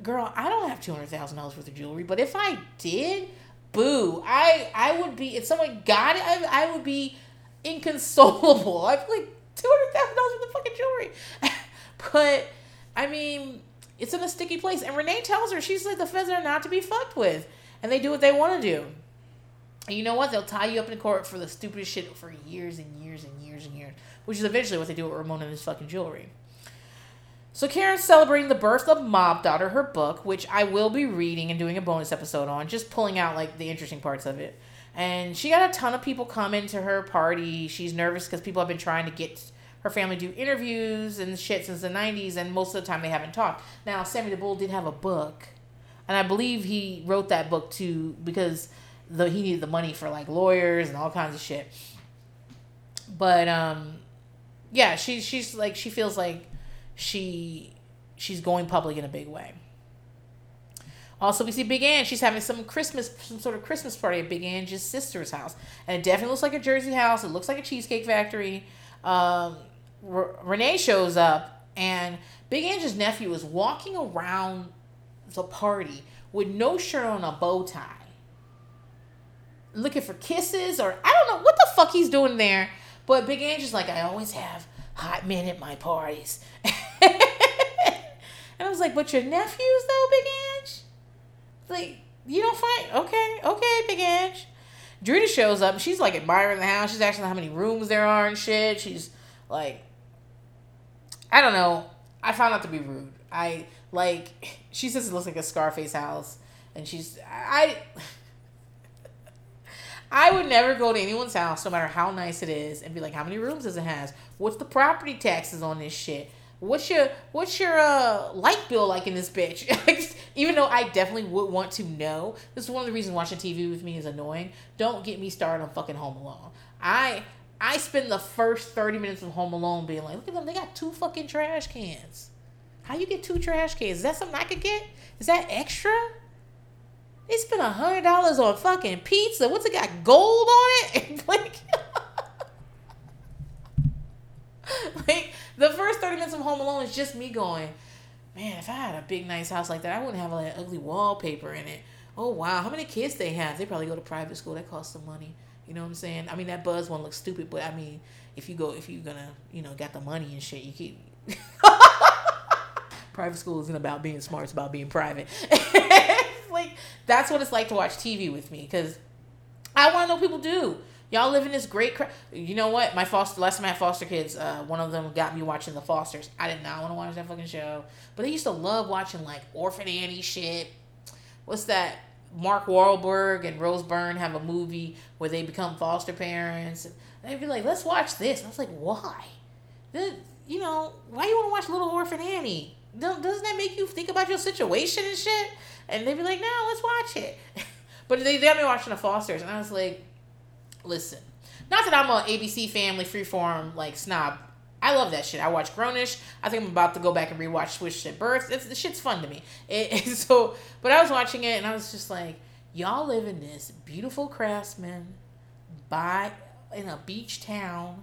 S1: girl, I don't have two hundred thousand dollars worth of jewelry, but if I did, boo, I I would be if someone got it, I, I would be inconsolable. [laughs] I'd be like two hundred thousand dollars worth of fucking jewelry. [laughs] but I mean, it's in a sticky place. And Renee tells her, she's like, the feds are not to be fucked with. And they do what they want to do. And you know what? They'll tie you up in court for the stupidest shit for years and years and years and years, which is eventually what they do with Ramona and his fucking jewelry. So Karen's celebrating the birth of Mob Daughter, her book, which I will be reading and doing a bonus episode on, just pulling out like the interesting parts of it. And she got a ton of people coming to her party. She's nervous because people have been trying to get her family do interviews and shit since the 90s, and most of the time they haven't talked. Now, Sammy the Bull did have a book, and I believe he wrote that book too because the, he needed the money for like lawyers and all kinds of shit. But um, yeah, she she's like she feels like she she's going public in a big way. Also, we see Big Ange. She's having some Christmas, some sort of Christmas party at Big Ange's sister's house, and it definitely looks like a Jersey house. It looks like a cheesecake factory. Um, R- Renee shows up, and Big Ange's nephew is walking around the party with no shirt on, a bow tie, looking for kisses, or I don't know what the fuck he's doing there. But Big Ange is like, I always have hot men at my parties. [laughs] and I was like, but your nephews though, Big Ange? Like, you don't find okay, okay, Big Ange. Drita shows up. She's like admiring the house. She's asking how many rooms there are and shit. She's like I don't know. I found out to be rude. I like [laughs] she says it looks like a Scarface house, and she's I. I would never go to anyone's house, no matter how nice it is, and be like, "How many rooms does it has? What's the property taxes on this shit? What's your what's your uh, light bill like in this bitch?" [laughs] Even though I definitely would want to know, this is one of the reasons watching TV with me is annoying. Don't get me started on fucking Home Alone. I I spend the first 30 minutes of Home Alone being like, look at them, they got two fucking trash cans. How you get two trash cans? Is that something I could get? Is that extra? They spent a hundred dollars on fucking pizza. What's it got? Gold on it? [laughs] like, [laughs] like the first 30 minutes of Home Alone is just me going, man, if I had a big nice house like that, I wouldn't have like ugly wallpaper in it. Oh wow, how many kids they have? They probably go to private school. That costs some money. You know what I'm saying? I mean, that buzz one looks stupid, but I mean, if you go, if you're gonna, you know, got the money and shit, you keep. [laughs] private school isn't about being smart; it's about being private. That's what it's like to watch TV with me because I want to know people do. Y'all live in this great. Cra- you know what? My foster last time I had foster kids, uh, one of them got me watching The Fosters. I did not want to watch that fucking show, but they used to love watching like Orphan Annie shit. What's that? Mark Wahlberg and Rose Byrne have a movie where they become foster parents. And they'd be like, let's watch this. And I was like, why? The, you know, why you want to watch Little Orphan Annie? Doesn't that make you think about your situation and shit? And they'd be like, no, let's watch it. [laughs] but they, they got me watching The Fosters. And I was like, listen, not that I'm a ABC Family Freeform like snob I love that shit. I watch Grownish. I think I'm about to go back and rewatch Switched at Birth. It's, the shit's fun to me. [laughs] It, so, but I was watching it and I was just like, y'all live in this beautiful craftsman by in a beach town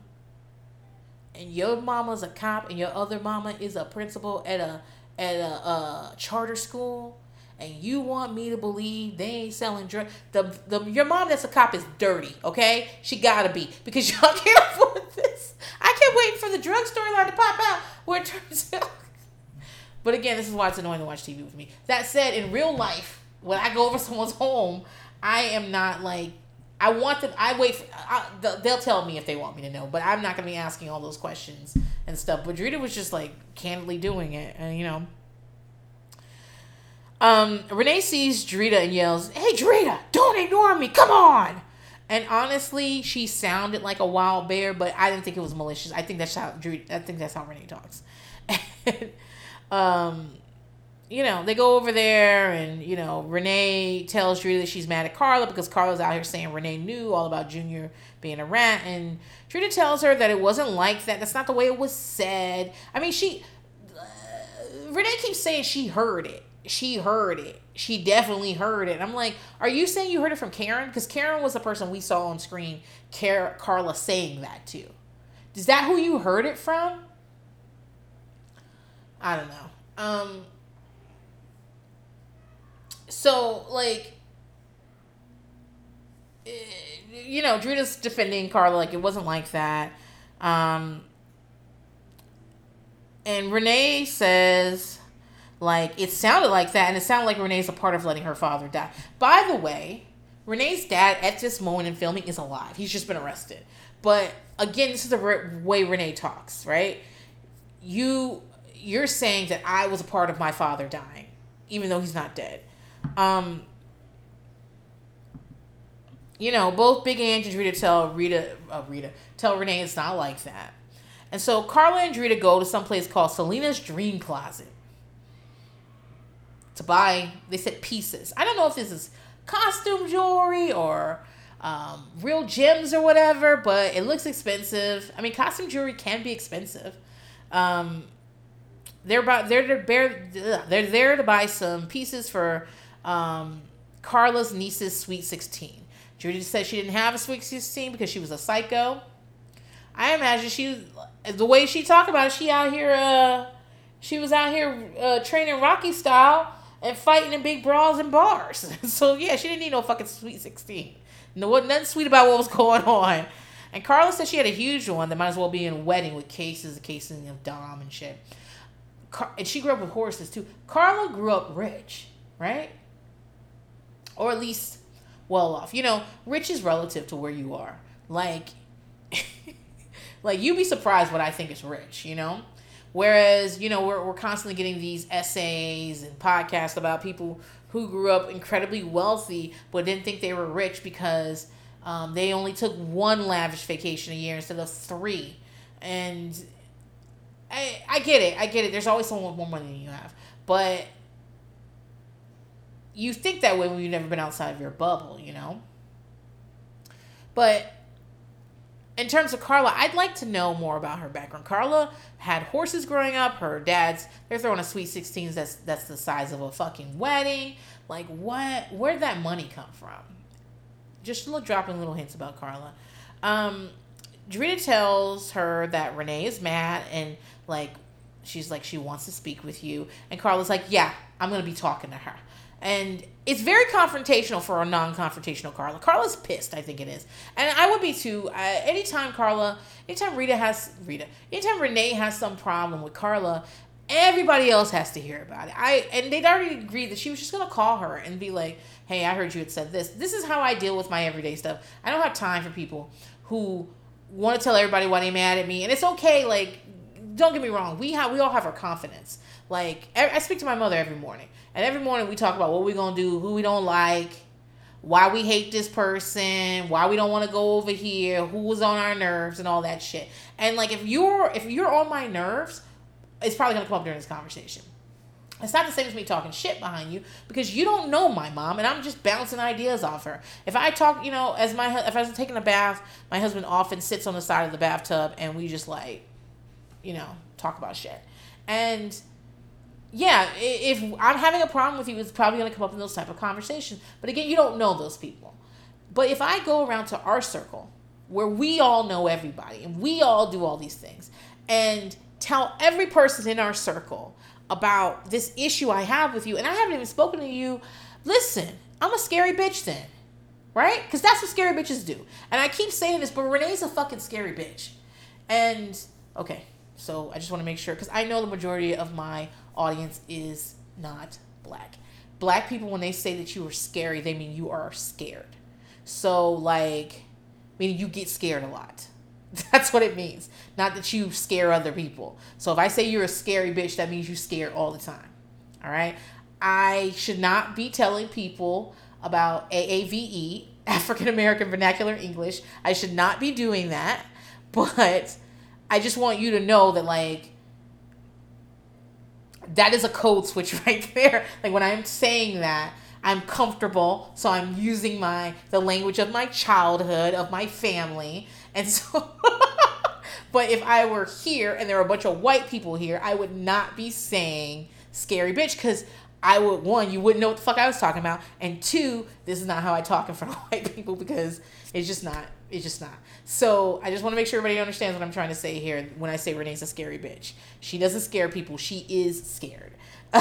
S1: and your mama's a cop and your other mama is a principal at a at a, a charter school and you want me to believe they ain't selling drugs the, the your mom that's a cop is dirty okay she gotta be because [laughs] y'all can't afford this i kept waiting for the drug storyline to pop out where it turns [laughs] out but again this is why it's annoying to watch tv with me that said in real life when i go over [laughs] someone's home i am not like I want them. I wait. For, I, they'll tell me if they want me to know, but I'm not gonna be asking all those questions and stuff. But Drita was just like candidly doing it, and you know. Um, Renee sees Drita and yells, "Hey, Drita, don't ignore me! Come on!" And honestly, she sounded like a wild bear, but I didn't think it was malicious. I think that's how Drita. I think that's how Renee talks. [laughs] um, you know, they go over there and, you know, Renee tells Drita that she's mad at Carla because Carla's out here saying Renee knew all about Junior being a rat. And Drita tells her that it wasn't like that. That's not the way it was said. I mean, she, uh, Renee keeps saying she heard it. She heard it. She definitely heard it. I'm like, are you saying you heard it from Karen? Because Karen was the person we saw on screen, Car- Carla saying that to. Is that who you heard it from? I don't know. Um, so like eh, you know, Drita's defending Carla like it wasn't like that. Um, and Renee says, like, it sounded like that, and it sounded like Renee's a part of letting her father die. By the way, Renee's dad at this moment in filming is alive. He's just been arrested. But again, this is the way Renee talks, right? You you're saying that I was a part of my father dying, even though he's not dead. Um, you know, both Big Ange and Drita tell Rita, uh, Rita, tell Renee it's not like that. And so Carla and Rita go to some place called Selena's Dream Closet to buy, they said pieces. I don't know if this is costume jewelry or um, real gems or whatever, but it looks expensive. I mean, costume jewelry can be expensive. Um, they're about they're they're they're there to buy some pieces for um, Carla's niece's sweet 16. Judy said she didn't have a sweet 16 because she was a psycho. I imagine she, the way she talked about it, she out here, uh, she was out here uh, training Rocky style and fighting in big brawls and bars. [laughs] so yeah, she didn't need no fucking sweet 16. No, wasn't nothing sweet about what was [laughs] going on. And Carla said she had a huge one that might as well be in a wedding with cases, a casing of Dom and shit. Car- and she grew up with horses too. Carla grew up rich, right? or at least well off. You know, rich is relative to where you are. Like, [laughs] like you'd be surprised what I think is rich. You know, whereas you know we're we're constantly getting these essays and podcasts about people who grew up incredibly wealthy but didn't think they were rich because um, they only took one lavish vacation a year instead of three, and I I get it. I get it. There's always someone with more money than you have, but you think that way when you've never been outside of your bubble, you know? But in terms of Carla, I'd like to know more about her background. Carla had horses growing up. Her dad's they're throwing a sweet sixteens that's that's the size of a fucking wedding. Like what? Where'd that money come from? Just little dropping little hints about Carla. Um, Drita tells her that Renee is mad and like she's like she wants to speak with you, and Carla's like, yeah, I'm gonna be talking to her and it's very confrontational for a non-confrontational Carla. Carla's pissed, I think it is, and I would be too. Uh, anytime Carla, anytime Rita has Rita, anytime Renee has some problem with Carla, everybody else has to hear about it. I and they'd already agreed that she was just gonna call her and be like, "Hey, I heard you had said this. This is how I deal with my everyday stuff. I don't have time for people who want to tell everybody why they're mad at me, and it's okay. Like, don't get me wrong. We have we all have our confidence. Like, I speak to my mother every morning and every morning we talk about what we're gonna do, who we don't like, why we hate this person, why we don't want to go over here, who was on our nerves, and all that shit. And like if you're if you're on my nerves, it's probably gonna come up during this conversation. It's not the same as me talking shit behind you because you don't know my mom and I'm just bouncing ideas off her. If I talk, you know, as my if I was taking a bath, my husband often sits on the side of the bathtub and we just like you know, talk about shit. And yeah, if I'm having a problem with you, it's probably going to come up in those type of conversations. But again, you don't know those people. But if I go around to our circle where we all know everybody and we all do all these things and tell every person in our circle about this issue I have with you, and I haven't even spoken to you, listen, I'm a scary bitch then. Right? Because that's what scary bitches do. And I keep saying this, but Renee's a fucking scary bitch. And okay, so I just want to make sure because I know the majority of my audience is not black. Black people, when they say that you are scary, they mean you are scared. So, like, meaning you get scared a lot. [laughs] That's what it means. Not that you scare other people. So, if I say you're a scary bitch, that means you scare all the time. All right. I should not be telling people about AAVE, [laughs] African American Vernacular English. I should not be doing that. But I just want you to know that, like, that is a code switch [laughs] right there. Like, when I'm saying that, I'm comfortable, so I'm using my the language of my childhood, of my family. And so [laughs] but if I were here and there were a bunch of white people here, I would not be saying scary bitch cuz I would one, you wouldn't know what the fuck I was talking about, and two, this is not how I talk in front of [laughs] white people because it's just not. It's just not. So I just want to make sure everybody understands what I'm trying to say here when I say Renee's a scary bitch. She doesn't scare people. She is scared. [laughs]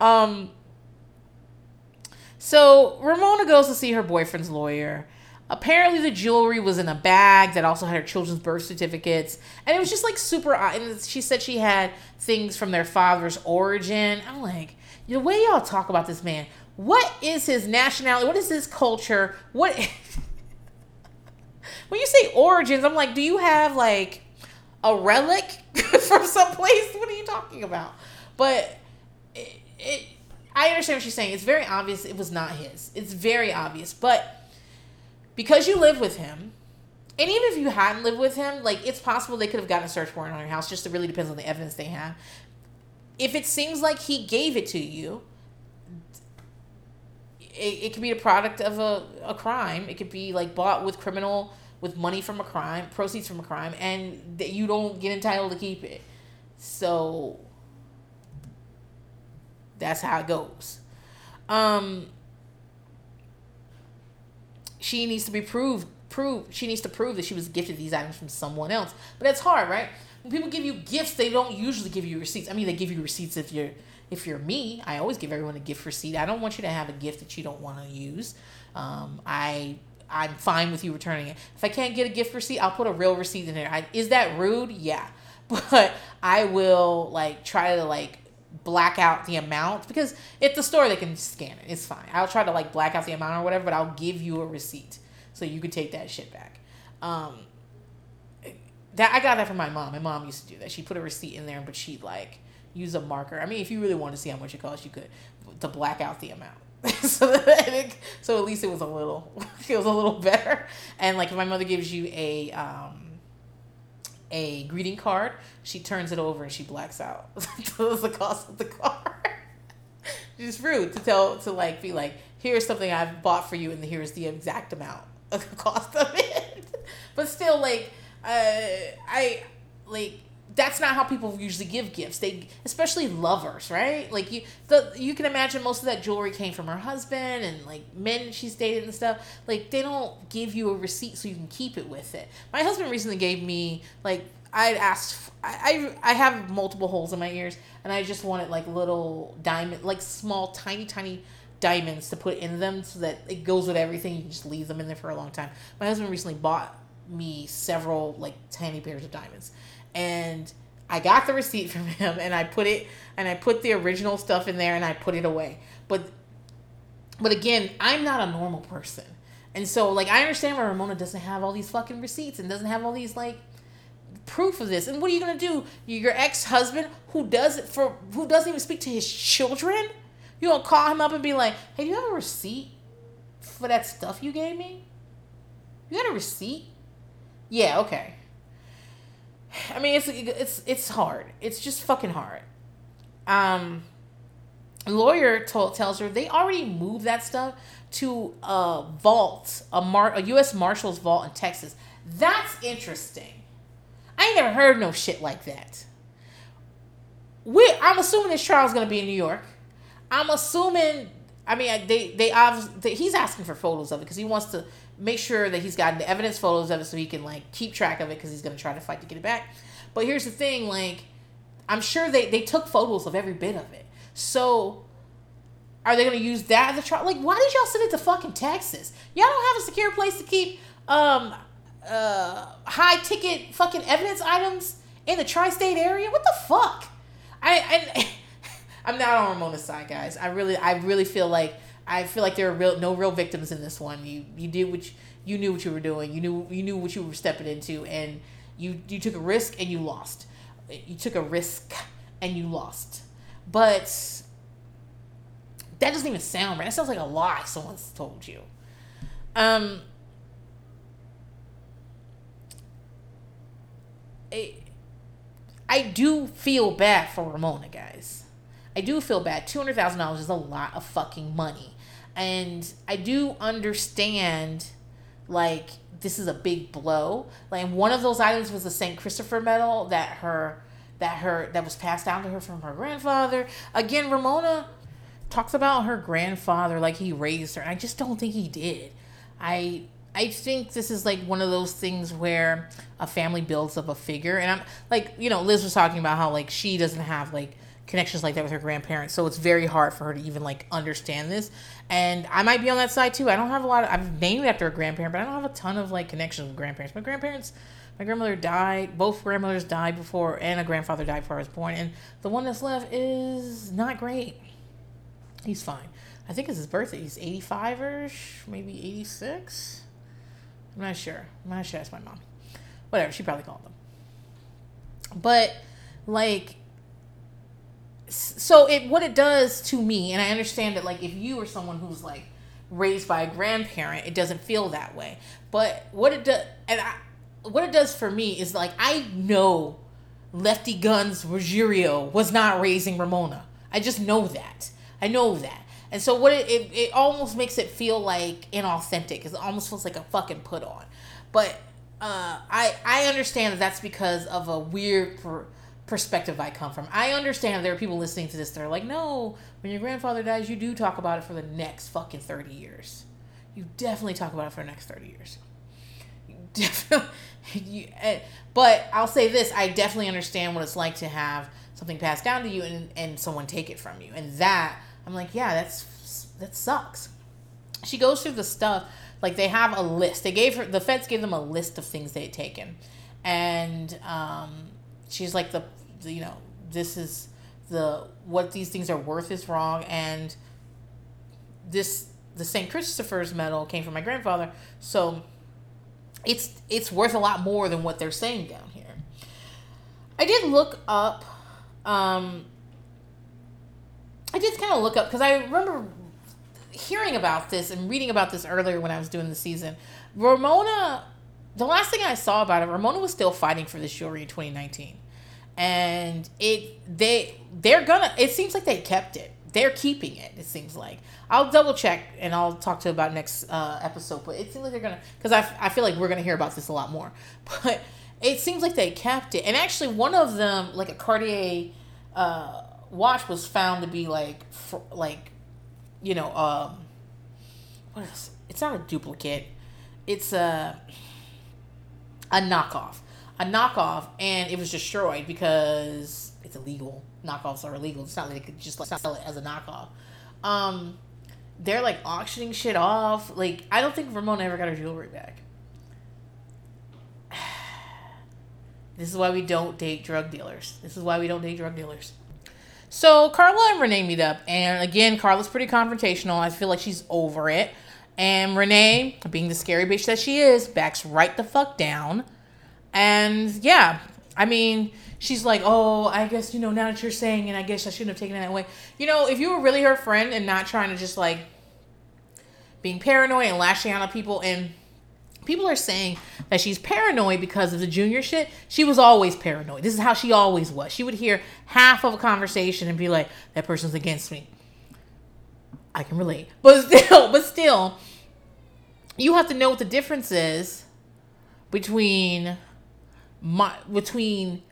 S1: um. So Ramona goes to see her boyfriend's lawyer. Apparently, the jewelry was in a bag that also had her children's birth certificates, and it was just like super. And she said she had things from their father's origin. I'm like, the way y'all talk about this man, what is his nationality? What is his culture? What? [laughs] when you say origins, I'm like, do you have like a relic [laughs] from someplace? What are you talking about? But it, it, I understand what she's saying. It's very obvious it was not his. It's very obvious, but because you live with him, and even if you hadn't lived with him, like it's possible they could have gotten a search warrant on your house. Just it really depends on the evidence they have. If it seems like he gave it to you, it, it could be a product of a, a crime. It could be like bought with criminal with money from a crime, proceeds from a crime, and that you don't get entitled to keep it. So that's how it goes. Um, she needs to be proved prove she needs to prove that she was gifted these items from someone else. But that's hard, right? When people give you gifts, they don't usually give you receipts. I mean, they give you receipts if you're if you're me. I always give everyone a gift receipt. I don't want you to have a gift that you don't want to use. Um, I I'm fine with you returning it. If I can't get a gift receipt, I'll put a real receipt in there. I, is that rude? Yeah, [laughs] but I will like try to like black out the amount because if the store they can scan it. It's fine. I'll try to like black out the amount or whatever, but I'll give you a receipt so you could take that shit back. Um, that I got that from my mom. My mom used to do that. She put a receipt in there, but she'd like use a marker. I mean, if you really want to see how much it costs, you could to black out the amount. [laughs] so it, so at least it was a little [laughs] it was a little better. And like if my mother gives you a um a greeting card, she turns it over and she blacks out [laughs] the cost of the card. it's rude to tell to like be like, here's something I've bought for you and here's the exact amount of the cost of it. but still like uh I like that's not how people usually give gifts. They especially lovers, right? Like you the you can imagine most of that jewelry came from her husband and like men she's dated and stuff. Like they don't give you a receipt so you can keep it with it. My husband recently gave me like I asked I, I I have multiple holes in my ears and I just wanted like little diamond like small tiny tiny diamonds to put in them so that it goes with everything. You can just leave them in there for a long time. My husband recently bought me several like tiny pairs of diamonds and I got the receipt from [laughs] him and I put it and I put the original stuff in there and I put it away. But but again, I'm not a normal person. And so like I understand why Ramona doesn't have all these fucking receipts and doesn't have all these like proof of this. And what are you gonna do? Your ex husband who does it for who doesn't even speak to his children? You gonna call him up and be like, hey, do you have a receipt for that stuff you gave me? You got a receipt? Yeah, okay. I mean, it's it's it's hard. It's just fucking hard. Um, lawyer told tells her they already moved that stuff to a vault, a mar a U.S. Marshals vault in Texas. That's interesting. I ain't never heard no shit like that. We, I'm assuming this trial is gonna be in New York. I'm assuming. I mean, they they obviously he's asking for photos of it because he wants to make sure that he's gotten the evidence photos of it so he can like keep track of it because he's gonna try to fight to get it back. But here's the thing, like I'm sure they they took photos of every bit of it. So are they gonna use that as a trial? Like, why did y'all send it to fucking Texas? Y'all don't have a secure place to keep um uh high ticket fucking evidence items in the tri-state area. What the fuck? I I [laughs] I'm not on Ramona's side, guys. I really I really feel like I feel like there are real no real victims in this one. You you did what you, you knew what you were doing. You knew you knew what you were stepping into, and you you took a risk and you lost. You took a risk and you lost. But that doesn't even sound right. That sounds like a lie someone's told you. Um, I, I do feel bad for Ramona, guys. I do feel bad. Two hundred thousand dollars is a lot of fucking money, and I do understand, like this is a big blow. Like one of those items was the Saint Christopher medal that her that her that was passed down to her from her grandfather. Again, Ramona talks about her grandfather like he raised her. I just don't think he did. I I think this is like one of those things where a family builds up a figure and I'm like, you know, Liz was talking about how like she doesn't have like connections like that with her grandparents. So it's very hard for her to even like understand this. And I might be on that side too. I don't have a lot of I'm named after a grandparent, but I don't have a ton of like connections with grandparents. My grandparents my grandmother died both grandmothers died before and a grandfather died before I was born and the one that's left is not great He's fine. I think it's his birthday. He's 85 ish, maybe 86. I'm not sure. I'm not sure. Ask my mom. Whatever. She probably called them. But, like, so it what it does to me, and I understand that, like, if you are someone who's like raised by a grandparent, it doesn't feel that way. But what it does, and I, what it does for me is like I know Lefty Guns Ruggiero was not raising Ramona. I just know that. I know that. And so what it, it, it almost makes it feel like inauthentic. It almost feels like a fucking put on. But uh, I I understand that that's because of a weird per- perspective I come from. I understand there are people listening to this that are like, no, when your grandfather dies, you do talk about it for the next fucking thirty years. You definitely talk about it for the next thirty years. You [laughs] definitely. You, eh, but I'll say this: I definitely understand what it's like to have something passed down to you and, and someone take it from you, and that I'm like, yeah, that's that sucks. She goes through the stuff like they have a list. They gave her the feds gave them a list of things they had taken, and um, she's like the you know this is the what these things are worth is wrong, and this the St. Christopher's medal came from my grandfather, so it's it's worth a lot more than what they're saying down here. I did look up um, I did kind of look up because I remember hearing about this and reading about this earlier when I was doing the season. Ramona, the last thing I saw about it, Ramona was still fighting for this jewelry in 2019, and it they they're gonna. It seems like they kept it. They're keeping it. It seems like I'll double check and I'll talk to you about next uh, episode. But it seems like they're gonna because I, I feel like we're gonna hear about this a lot more. [laughs] But it seems like they kept it, and actually one of them, like a Cartier. Uh, watch was found to be like fr- like you know um what is it's not a duplicate it's a a knockoff a knockoff and it was destroyed because it's illegal. Knockoffs are illegal. It's not like they could just like sell it as a knockoff. Um they're like auctioning shit off. Like i don't think ramona ever got her jewelry back. [sighs] This is why we don't date drug dealers. This is why we don't date drug dealers. So Carla and Renee meet up, and again, Carla's pretty confrontational. I feel like she's over it. And Renee, being the scary bitch that she is, backs right the fuck down. And yeah, I mean, she's like, oh, I guess, you know, now that you're saying it, I guess I shouldn't have taken it that way. You know, if you were really her friend and not trying to just like being paranoid and lashing out on people and people are saying that she's paranoid because of the junior shit. She was always paranoid. This is how she always was. She would hear half of a conversation and be like, that person's against me. I can relate. [laughs] But still, but still, you have to know what the difference is between my between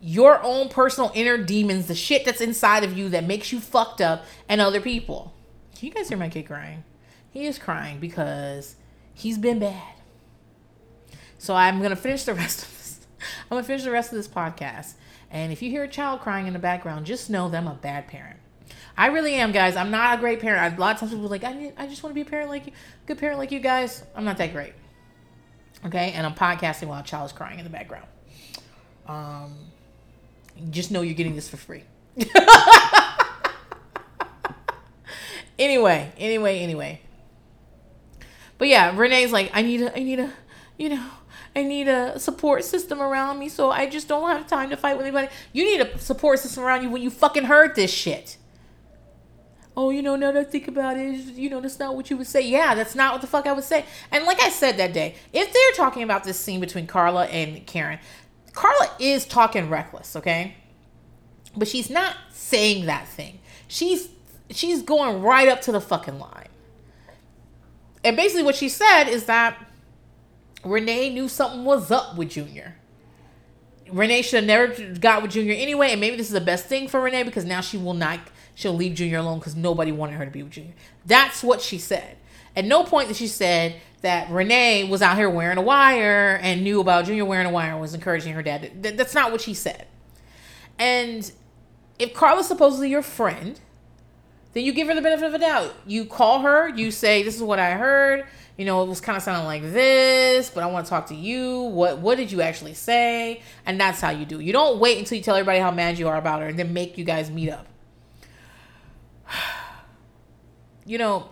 S1: your own personal inner demons, the shit that's inside of you that makes you fucked up, and other people. Can you guys hear my kid crying? He is crying because he's been bad. So I'm gonna finish the [laughs] rest of this. I'm gonna finish the rest of this podcast. And if you hear a child crying in the background, just know that I'm a bad parent. I really am, guys. I'm not a great parent. A lot of times people are like, I, I just want to be a parent like you, good parent like you guys. I'm not that great. Okay, and I'm podcasting while a child is crying in the background. Um, just know you're getting this for free. [laughs] anyway, anyway, anyway. But yeah, Renee's like, I need a, I need a, you know, I need a support system around me, so I just don't have time to fight with anybody. You need a support system around you when you fucking heard this shit. Oh, you know, now that I think about it, you know, that's not what you would say. Yeah, that's not what the fuck I would say. And like I said that day, if they're talking about this scene between Carla and Karen, Carla is talking reckless, okay? But she's not saying that thing. She's she's going right up to the fucking line. And basically what she said is that Renee knew something was up with Junior. Renee should have never got with Junior anyway, and maybe this is the best thing for Renee because now she will not she'll leave Junior alone because nobody wanted her to be with Junior. That's what she said. At no point did she said that Renee was out here wearing a wire and knew about Junior wearing a wire and was encouraging her dad. That's not what she said. And if Carla's supposedly your friend, then you give her the benefit of the doubt. You call her, you say, This is what I heard. You know, it was kind of sounding like this, but I want to talk to you. What what did you actually say? And that's how you do. You don't wait until you tell everybody how mad you are about her and then make you guys meet up. [sighs] You know,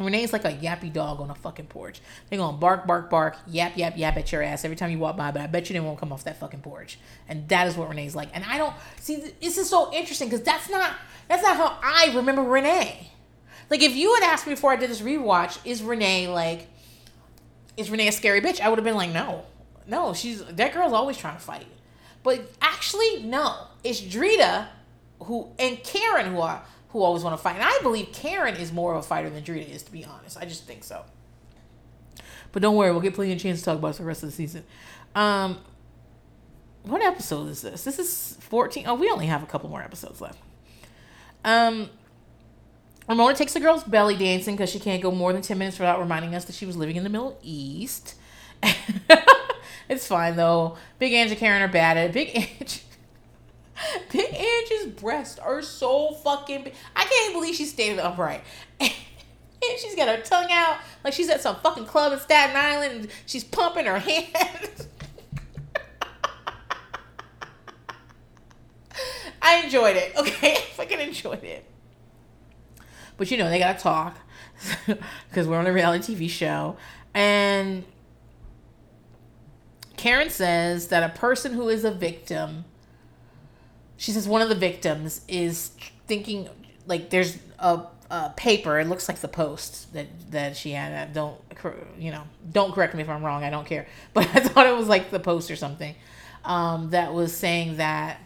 S1: Renee's like a yappy dog on a fucking porch. They're gonna bark, bark, bark, yap, yap, yap at your ass every time you walk by, but I bet you they won't come off that fucking porch. And that is what Renee's like. And I don't see this is so interesting because that's not that's not how I remember Renee. Like if you had asked me before I did this rewatch, is Renee like is Renee a scary bitch? I would have been like, no. No, she's that girl's always trying to fight. But actually, no. It's Drita who and Karen who are who always want to fight. And I believe Karen is more of a fighter than Drita is, to be honest. I just think so. But don't worry, we'll get plenty of chance to talk about it for the rest of the season. Um, what episode is this? This is 14. Oh, we only have a couple more episodes left. Um, Ramona takes the girls belly dancing because she can't go more than 10 minutes without reminding us that she was living in the Middle East. [laughs] it's fine though. Big and Karen are bad at it. Big Ange [laughs] Big Angie's breasts are so fucking big. I can't believe she's standing upright. and [laughs] she's got her tongue out like she's at some fucking club in Staten Island and she's pumping her [laughs] hands. I enjoyed it, okay? I fucking enjoyed it. But you know, they gotta talk because we're on a reality TV show. And Karen says that a person who is a victim she says one of the victims is thinking like there's a, a paper. It looks like the post that that she had. Don't you know? Don't correct me if I'm wrong. I don't care. [laughs] But I thought it was like the post or something um, that was saying that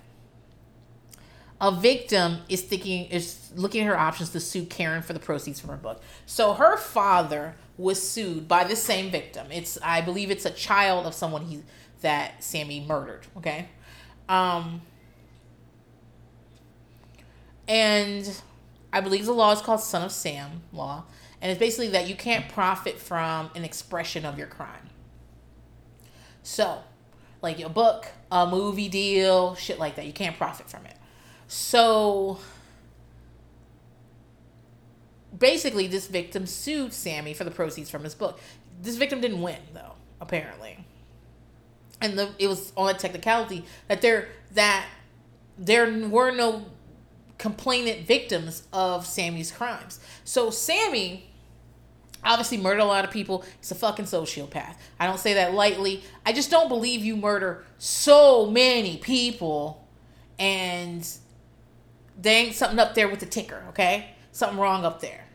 S1: a victim is thinking is looking at her options to sue Karen for the proceeds from her book. So her father was sued by the same victim. It's I believe it's a child of someone he that Sammy murdered. Okay. Um, and I believe the law is called Son of Sam law. And it's basically that you can't profit from an expression of your crime. So, like a book, a movie deal, shit like that. You can't profit from it. So, basically, this victim sued Sammy for the proceeds from his book. This victim didn't win, though, apparently. And the, it was on a technicality that there that there were no complainant victims of Sammy's crimes. So Sammy obviously murdered a lot of people. He's a fucking sociopath. I don't say that lightly. I just don't believe you murder so many people and there ain't something up there with the ticker, okay? Something wrong up there.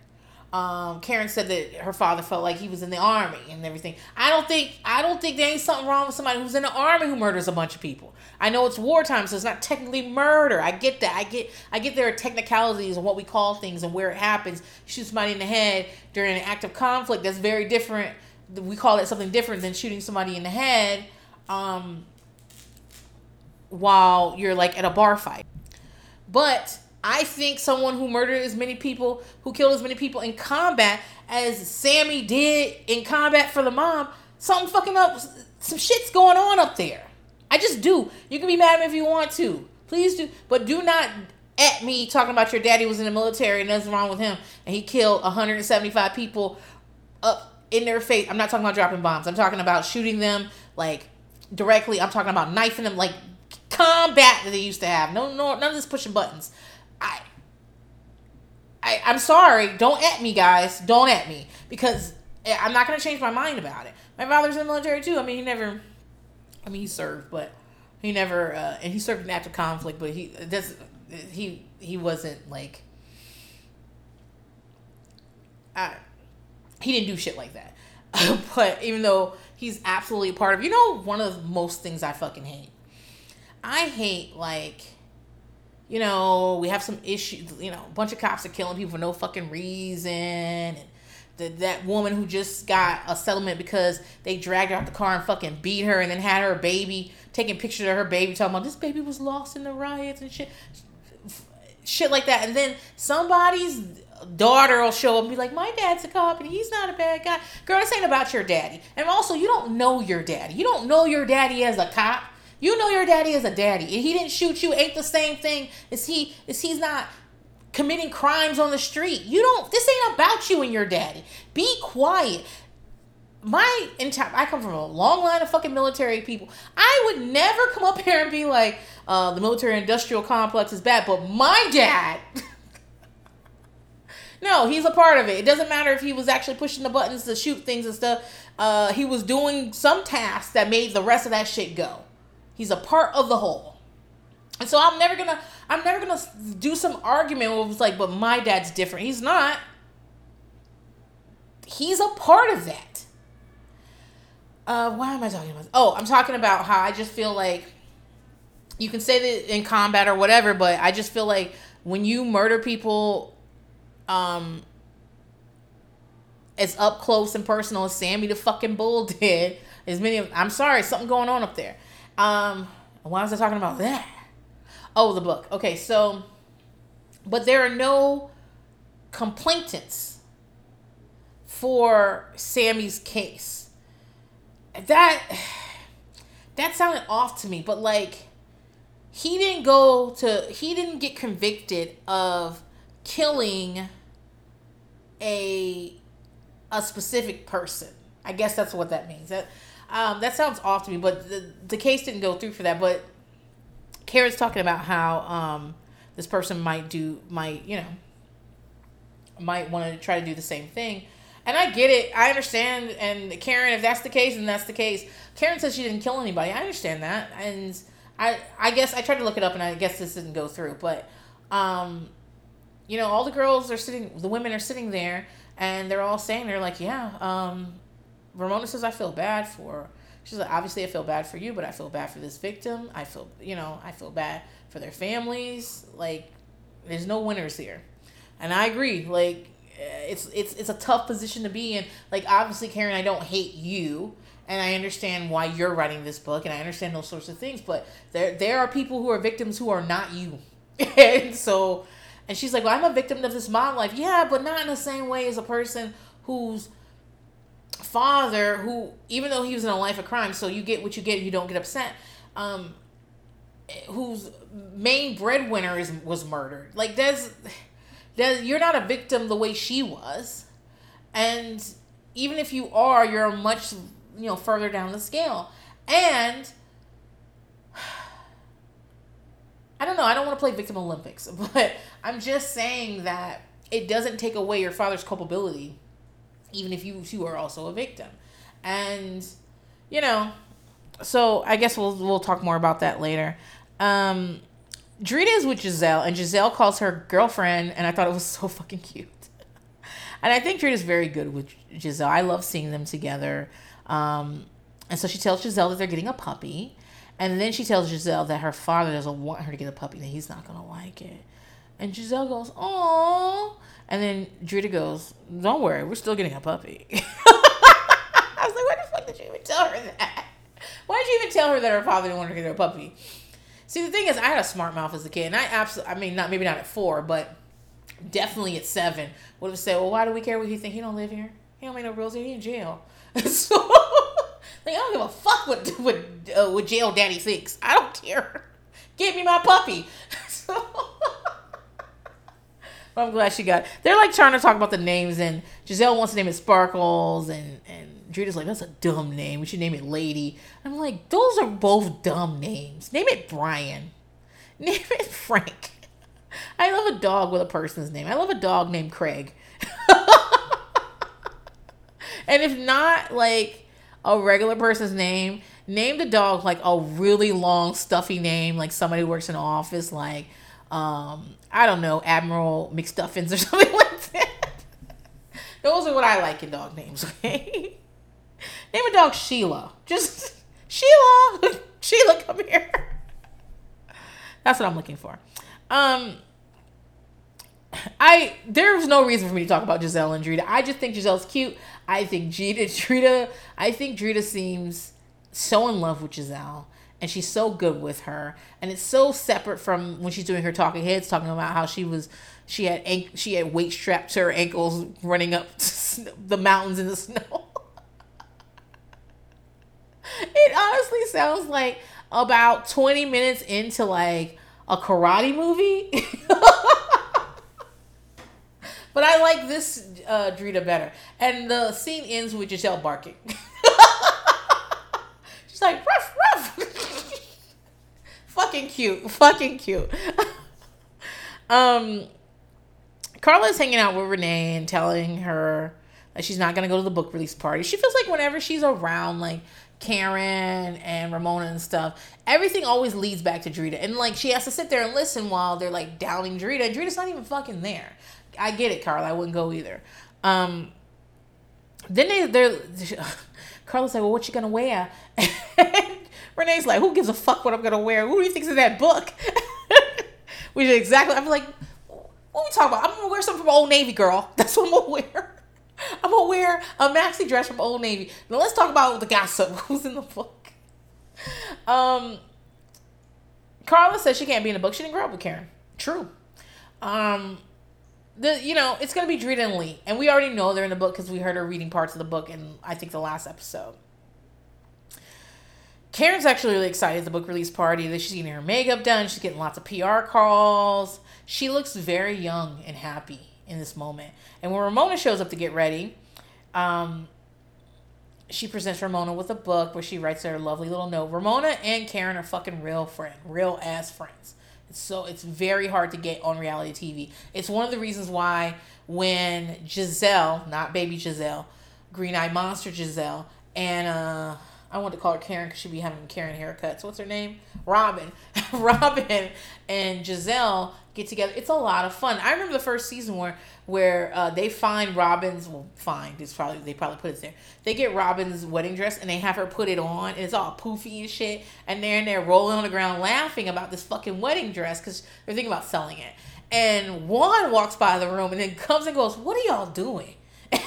S1: Um, Karen said that her father felt like he was in the army and everything. I don't think I don't think there ain't something wrong with somebody who's in the army who murders a bunch of people. I know it's wartime, so it's not technically murder. I get that. I get I get there are technicalities and what we call things and where it happens. Shoot somebody in the head during an act of conflict. That's very different. We call it something different than shooting somebody in the head. Um, while you're like at a bar fight. But I think someone who murdered as many people, who killed as many people in combat as Sammy did in combat for the mom, something fucking up, some shit's going on up there. I just do. You can be mad at me if you want to. Please do. But do not at me talking about your daddy was in the military and nothing's wrong with him and he killed 175 people up in their face. I'm not talking about dropping bombs. I'm talking about shooting them like directly. I'm talking about knifing them like combat that they used to have. No, no, none of this pushing buttons. I, I, I'm sorry. Don't at me, guys. Don't at me because I'm not gonna change my mind about it. My father's in the military too. I mean, he never. I mean, he served, but he never. Uh, and he served in active conflict, but he does. He he wasn't like. I, he didn't do shit like that. [laughs] but even though he's absolutely a part of, you know, one of the most things I fucking hate. I hate like you know, we have some issues, you know, a bunch of cops are killing people for no fucking reason. And the, that woman who just got a settlement because they dragged her out the car and fucking beat her and then had her baby, taking pictures of her baby, talking about this baby was lost in the riots and shit. Shit like that. And then somebody's daughter will show up and be like, My dad's a cop and he's not a bad guy. Girl, this ain't about your daddy. And also, you don't know your daddy. You don't know your daddy as a cop. You know your daddy is a daddy. And he didn't shoot you ain't the same thing as he is he's not committing crimes on the street. You don't this ain't about you and your daddy. Be quiet. My entire I come from a long line of fucking military people. I would never come up [laughs] here and be like, uh, the military industrial complex is bad, but my dad [laughs] No, he's a part of it. It doesn't matter if he was actually pushing the buttons to shoot things and stuff. Uh, he was doing some tasks that made the rest of that shit go. He's a part of the whole. And so I'm never gonna I'm never gonna do some argument where it's like, but my dad's different. He's not. He's a part of that. Uh, why am I talking about? Oh, I'm talking about how I just feel like you can say that in combat or whatever, but I just feel like when you murder people, um, as up close and personal as Sammy the fucking Bull [laughs] did, as many of, I'm sorry, something going on up there. Um, why was I talking about that? Oh, the book. Okay, so, but there are no complainants for Sammy's case. That that sounded off to me, but like he didn't go to he didn't get convicted of killing a a specific person. I guess that's what that means. That um, that sounds off to me, but the, the case didn't go through for that. But Karen's talking about how um, this person might do, might, you know, might want to try to do the same thing. And I get it. I understand. And Karen, if that's the case, then that's the case. Karen says she didn't kill anybody. I understand that. And I, I guess I tried to look it up, and I guess this didn't go through. But, um, you know, all the girls are sitting, the women are sitting there, and they're all saying, they're like, yeah, um, Ramona says, I feel bad for. She's like, obviously, I feel bad for you, but I feel bad for this victim. I feel, you know, I feel bad for their families. Like, there's no winners here, and I agree. Like, eh, it's it's it's a tough position to be in. Like, obviously, Karen, I don't hate you, and I understand why you're writing this book, and I understand those sorts of things. But there there are people who are victims who are not you, [laughs] and so, and she's like, well, I'm a victim of this mob life. Yeah, but not in the same way as a person who's father who even though he was in a life of crime so you get what you get you don't get upset um whose main breadwinner is was murdered. Like there's there's you're not a victim the way she was. And even if you are you're much you know further down the scale. And I don't know. I don't want to play victim Olympics, [laughs] but I'm just saying that it doesn't take away your father's culpability even if you you are also a victim. And you know, so I guess we'll we'll talk more about that later. Um Drita is with Giselle, and Giselle calls her girlfriend, and I thought it was so [laughs] fucking cute. and I think Drita's very good with Giselle. I love seeing them together. Um, and so she tells Giselle that they're getting a puppy. And then she tells Giselle that her father doesn't want her to get a puppy, that he's not to like it. And Giselle goes, "Oh," and then Drita goes, "Don't worry, we're still getting a puppy." [laughs] I was like, "Why the fuck did you even tell her that? Why did you even tell her that her father didn't want her to get a puppy?" See, the thing is, I had a smart mouth as a kid, and I absolutely, I mean, not maybe not at four, but definitely at seven would have said, "Well, why do we care what he think? He don't live here. He don't make no rules here. He in jail." [laughs] so, like, I don't give a fuck what what uh, what jail daddy thinks. I don't care. Give me my puppy. [laughs] so, I'm glad she got. They're like trying to talk about the names, and Giselle wants to name it Sparkles, and and Drita's like, that's a dumb name. We should name it Lady. I'm like, those are both dumb names. Name it Brian. [laughs] Name it Frank. I love a dog with a person's name. I love a dog named Craig. [laughs] and if not like a regular person's name, name the dog like a really long, stuffy name, like somebody who works in an office, like um, I don't know, Admiral McStuffins or [laughs] something like that. Those are what I like in dog names, [laughs] okay? Name a dog Sheila. Just [laughs] Sheila. Sheila, come here. That's what I'm looking for. Um I there's no reason for me to talk about Giselle and Drita. I just think Giselle's cute. I think Drita, Drita I think Drita seems so in love with Giselle and she's so good with her. And it's so separate from when she's doing her talking heads talking about how she was she had she had weight strapped to her ankles running up [laughs] the mountains in the snow. [laughs] It honestly sounds like about 20 minutes into like a karate movie. [laughs] But i like this uh drita better. And the scene ends with giselle barking like ruff ruff [laughs] fucking cute fucking cute [laughs] um carla's hanging out with renee and telling her that she's not gonna go to the book release party she feels like whenever she's around like Karen and Ramona and stuff, everything always leads back to Drita. And like she has to sit there and listen while they're like downing Drita. Drita's not even fucking there. I get it, Carla. I wouldn't go either. Um then they they're [laughs] Carla's like, Well, what you gonna wear? [laughs] Renee's like, Who gives a fuck what I'm gonna wear? Who do you think's in that book? [laughs] Which is exactly I'm like, what are we talking about? I'm gonna wear something from Old Navy, girl. [laughs] That's what I'm gonna wear. I'm gonna wear a maxi dress from Old Navy. Now let's talk about the gossip. Who's in the book? Um, Carla says she can't be in the book. She didn't grow up with Karen. True. Um, the you know it's gonna be Drita and Lee, and we already know they're in the book because we heard her reading parts of the book in I think the last episode. Karen's actually really excited at the book release party that she's getting her makeup done. She's getting lots of PR calls. She looks very young and happy in this moment. And when Ramona shows up to get ready, um, she presents Ramona with a book where she writes her lovely little note. Ramona and Karen are fucking real friends, real ass friends. So it's very hard to get on reality TV. It's one of the reasons why when Gizelle, not baby Giselle, green eyed monster Gizelle, and uh I want to call her Karen because she'd be having Karen haircuts. What's her name? Robyn. [laughs] Robyn and Giselle get together. It's a lot of fun. I remember the first season where where uh, they find Robyn's well find it's probably they probably put it there. They get Robyn's wedding dress and they have her put it on and it's all poofy and shit. And they're in there rolling on the ground laughing about this fucking wedding dress because they're thinking about selling it. And Juan walks by the room and then comes and goes, "What are y'all doing?" [laughs]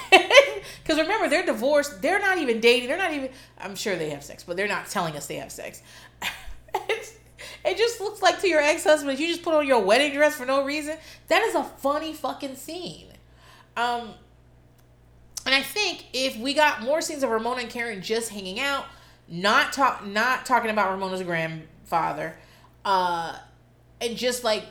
S1: Because remember, they're divorced. They're not even dating. They're not even. I'm sure they have sex, but they're not telling us they have sex. [laughs] it just looks like to your ex husband, you just put on your wedding dress for no reason. That is a funny fucking scene. Um, and I think if we got more scenes of Ramona and Karen just hanging out, not talk, not talking about Ramona's grandfather, uh, and just like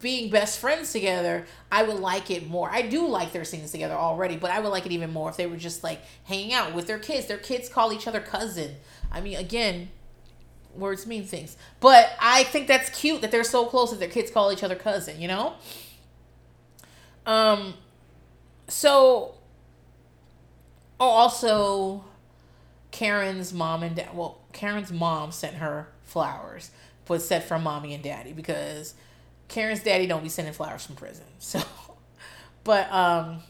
S1: being best friends together, I would like it more. I do like their scenes together already, but I would like it even more if they were just like hanging out with their kids. Their kids call each other cousin. I mean, again, words mean things. But I think that's cute that they're so close that their kids call each other cousin, you know? Um so oh also Karen's mom and dad well, Karen's mom sent her flowers, but said from mommy and daddy because Karen's daddy don't be sending flowers from prison. [laughs] So, but um,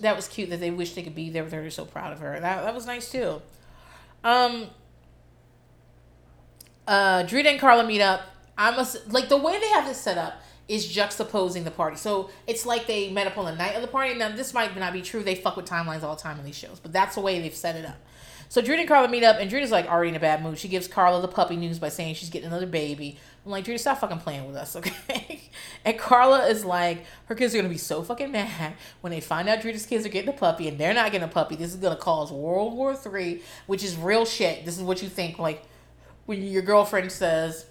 S1: that was cute that they wish they could be there with her. They're so proud of her. That that was nice too. Um, uh, Drita and Carla meet up. I'm a, like the way they have this set up is juxtaposing the party. So it's like they met up on the night of the party. Now this might not be true. They fuck with timelines all the time in these shows, but that's the way they've set it up. So Drita and Carla meet up, and Drita's like already in a bad mood. She gives Carla the puppy news by saying she's getting another baby. I'm like, Drita, stop fucking playing with us, [laughs] okay? and Carla is like, her kids are gonna be so fucking mad when they find out Drita's kids are getting a puppy and they're not getting a puppy. This is gonna cause World War Three, which is real shit. This is what you think, like, when your girlfriend says,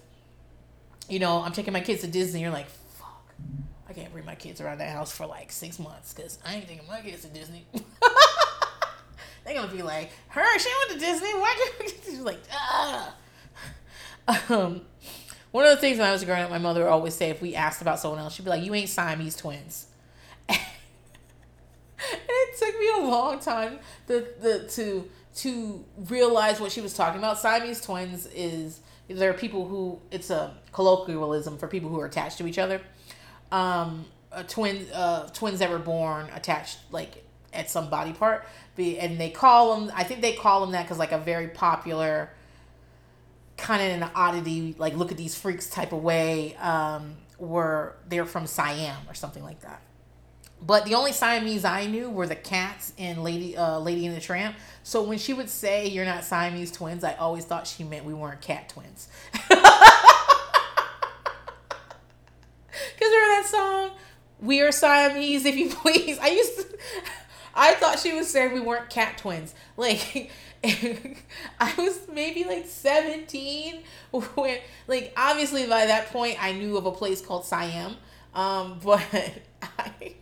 S1: you know, I'm taking my kids to Disney, you're like, fuck, I can't bring my kids around that house for like six months because I ain't taking my kids to Disney. [laughs] They're gonna be like, her, she went to Disney. Why you? She's like, ah. [laughs] Um, one of the things when I was growing up, my mother would always say if we asked about someone else, she'd be like, "You ain't Siamese twins." [laughs] and it took me a long time to, the, to to realize what she was talking about. Siamese twins is there are people who it's a colloquialism for people who are attached to each other. Um, a twin, uh, twins that were born attached like at some body part, and they call them. I think they call them that because like a very popular kind of an oddity, like look at these freaks type of way, um, were they're from Siam or something like that. But the only Siamese I knew were the cats in Lady uh, Lady and the Tramp. So when she would say you're not Siamese twins, I always thought she meant we weren't cat twins. [laughs] Cause remember that song? We are Siamese, if you [laughs] please. I used to I thought she was saying we weren't cat twins. Like [laughs] I was maybe like 17 when like obviously by that point I knew of a place called Siam. Um, but I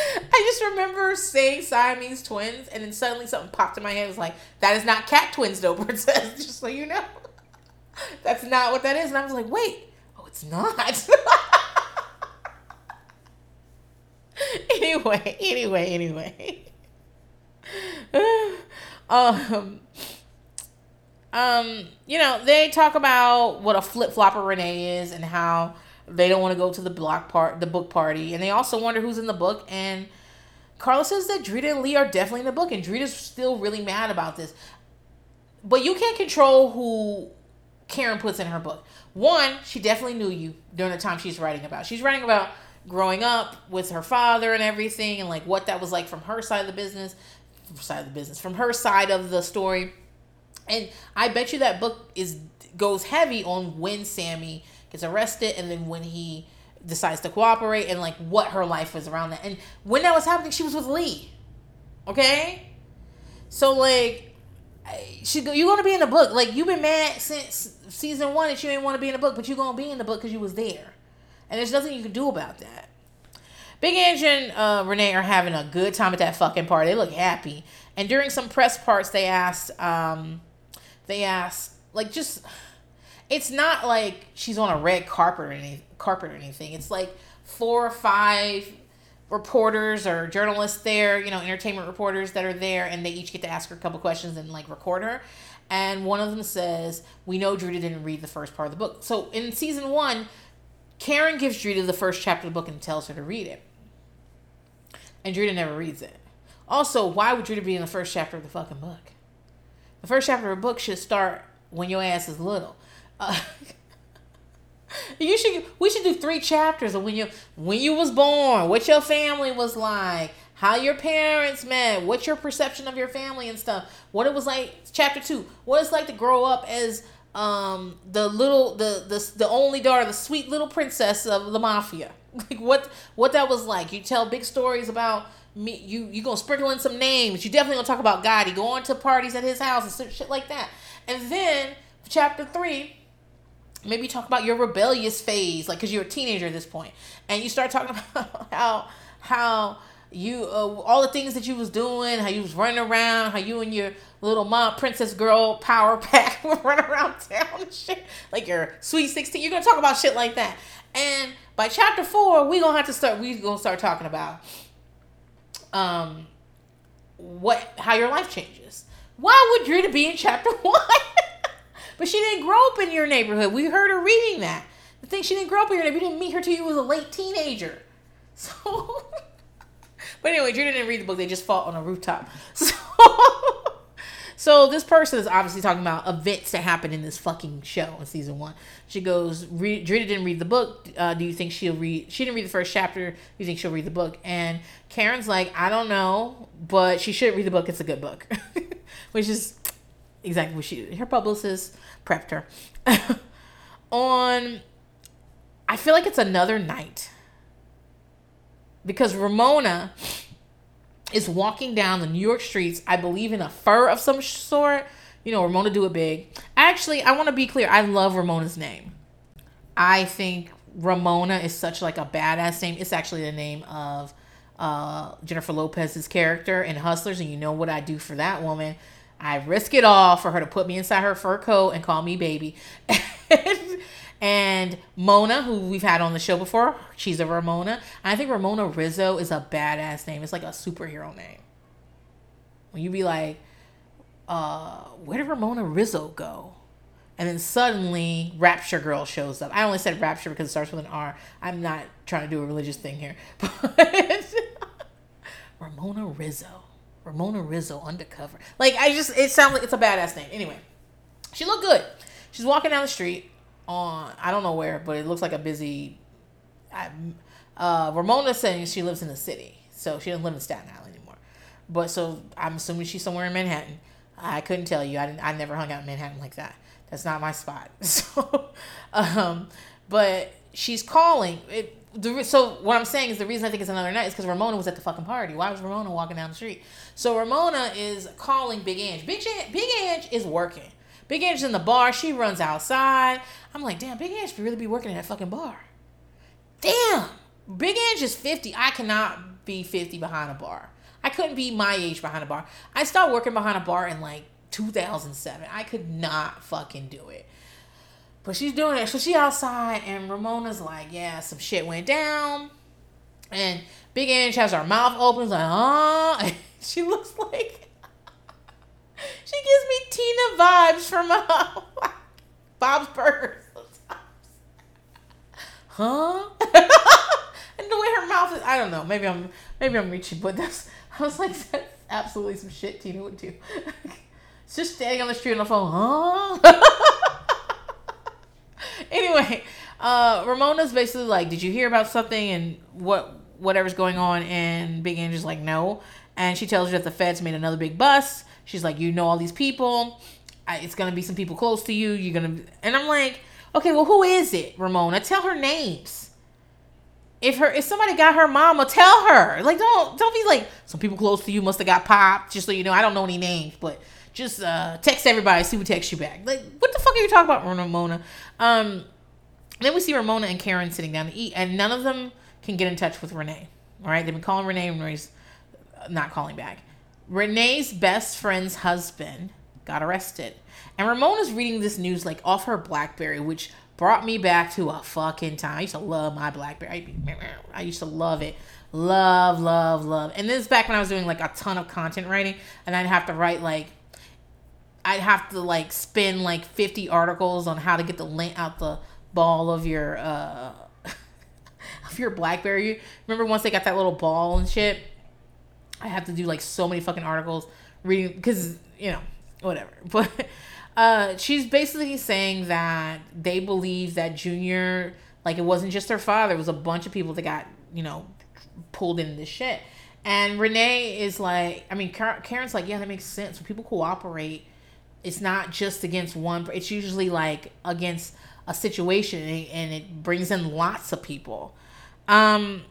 S1: [laughs] I just remember saying Siamese twins, and then suddenly something popped in my head. It was like, that is not cat twins, though, [laughs] princess. Just so you know, [laughs] that's not what that is. And I was like, wait, oh, it's not. anyway, anyway, anyway. [sighs] um, um, you know, they talk about what a flip flopper Renee is and how they don't want to go to the block part, the book party, and they also wonder who's in the book. And Carla says that Drita and Lee are definitely in the book, and Drita's still really mad about this. But you can't control who Karen puts in her book. One, she definitely knew you during the time she's writing about. She's writing about growing up with her father and everything, and like what that was like from her side of the business, side of the business, from her side of the story. And I bet you that book is goes heavy on when Sammy gets arrested and then when he decides to cooperate and like what her life was around that. And when that was happening, she was with Lee. Okay? So like she you're gonna be in the book. Like you've been mad since season one that you didn't want to be in the book, but you're gonna be in the book because you was there. And there's nothing you can do about that. Big Ange and uh, Renee are having a good time at that fucking party. They look happy. And during some press parts, they asked, um, they asked, like, just it's not like she's on a red carpet or any carpet or anything. It's like four or five reporters or journalists there, you know, entertainment reporters that are there, and they each get to ask her a couple questions and like record her. And one of them says, "We know Drita didn't read the first part of the book." So in season one, Karen gives Drita the first chapter of the book and tells her to read it, and Drita never reads it. Also, why would Drita be in the first chapter of the fucking book? The first chapter of a book should start when your ass is little. Uh, [laughs] you should. We should do three chapters of when you when you was born, what your family was like, how your parents met, what your perception of your family and stuff, what it was like. Chapter two, what it's like to grow up as um the little the the the only daughter, the sweet little princess of the mafia. [laughs] Like what what that was like. You tell big stories about me. You you gonna sprinkle in some names. You definitely gonna talk about Gotti going to parties at his house and shit like that. And then chapter three maybe talk about your rebellious phase like because you're a teenager at this point and you start talking [laughs] about how how you uh, all the things that you was doing how you was running around how you and your little mom princess girl power [laughs] pack were running around town and shit like your sweet 16 you're gonna talk about shit like that. And by chapter four we gonna have to start we gonna start talking about um what how your life changes. Why would Drita be in chapter [laughs] one but she didn't grow up in your neighborhood. We heard her reading that. The thing she didn't grow up in your neighborhood. You didn't meet her till you was a late teenager. [laughs] So, but anyway, Drew didn't read the book. They just fought on a rooftop. [laughs] So, So this person is obviously talking about events that happen in this fucking show in season one. She goes, Drita didn't read the book. Uh, do you think she'll read? She didn't read the first chapter. Do you think she'll read the book? And Karen's like, I don't know, but she should read the book. It's a good book, [laughs] which is exactly what she. Her publicist prepped her. [laughs] On, I feel like it's another night because Ramona is walking down the New York streets, I believe in a fur of some sort. You know, Ramona do it big. Actually, I want to be clear. I love Ramona's name. I think Ramona is such like a badass name. It's actually the name of uh, Jennifer Lopez's character in Hustlers, and you know what I do for that woman. I risk it all for her to put me inside her fur coat and call me baby. [laughs] and Mona, who we've had on the show before, she's a Ramona. I think Ramona Rizzo is a badass name. It's like a superhero name. When you be like, uh, where did Ramona Rizzo go? And then suddenly Rapture Girl shows up. I only said Rapture because it starts with an R. I'm not trying to do a religious thing here. [laughs] But [laughs] Ramona Rizzo. Ramona Rizzo undercover. Like I just it sounds like it's a badass name. Anyway, she looked good. She's walking down the street on I don't know where, but it looks like a busy. I, Uh, Ramona saying she lives in the city, so she doesn't live in Staten Island anymore. But so I'm assuming she's somewhere in Manhattan. I couldn't tell you. I didn't. I never hung out in Manhattan like that. That's not my spot. [laughs] So, um, but she's calling. It, the, so what I'm saying is the reason I think it's another night is because Ramona was at the fucking party. Why was Ramona walking down the street? So Ramona is calling Big Ange. Big Ange, Big Ange is working. Big Ange's in the bar. She runs outside. I'm like, damn, Big Ange should really be working in that fucking bar. Damn, Big Ange is 50. I cannot be 50 behind a bar. I couldn't be my age behind a bar. I started working behind a bar in like 2007. I could not fucking do it. But she's doing it. So she outside, and Ramona's like, yeah, some shit went down. And Big Ange has her mouth open, like, huh? [laughs] [laughs] she looks like she gives me Tina vibes from uh, [laughs] Bob's Burgers. huh? [laughs] and the way her mouth is, I don't know. Maybe I'm maybe I'm reaching, but that's I was like that's absolutely some shit Tina would do. it's just standing on the street on the phone, huh? anyway, uh, Ramona's basically like, "Did you hear about something and what whatever's going on?" And Big Ange's like, "No." And she tells her that the feds made another big bust. She's like, you know all these people. I, it's gonna be some people close to you. You're gonna, and I'm like, okay, well, who is it, Ramona? Tell her names. If her, if somebody got her mama, tell her. Like, don't, don't be like, some people close to you must have got popped. Just so you know, I don't know any names, but just uh, text everybody. See who texts you back. Like, what the fuck are you talking about, Ramona? Um, then we see Ramona and Karen sitting down to eat, and none of them can get in touch with Renee. All right, they've been calling Renee, and Renee's not calling back. Renee's best friend's husband got arrested. And Ramona's reading this news like off her Blackberry, which brought me back to a fucking time. I used to love my Blackberry. I used to love it. Love, love, love. And this is back when I was doing like a ton of content writing, and I'd have to write like I'd have to like spin like 50 articles on how to get the lint out the ball of your uh [laughs] of your Blackberry. Remember once they got that little ball and shit? I have to do like so many fucking articles reading because you know whatever. [laughs] But uh, she's basically saying that they believe that Junior like it wasn't just her father; it was a bunch of people that got you know pulled into this shit. And Renee is like, I mean, Karen's like, yeah, that makes sense. When people cooperate, it's not just against one. It's usually like against a situation, and it brings in lots of people. Um,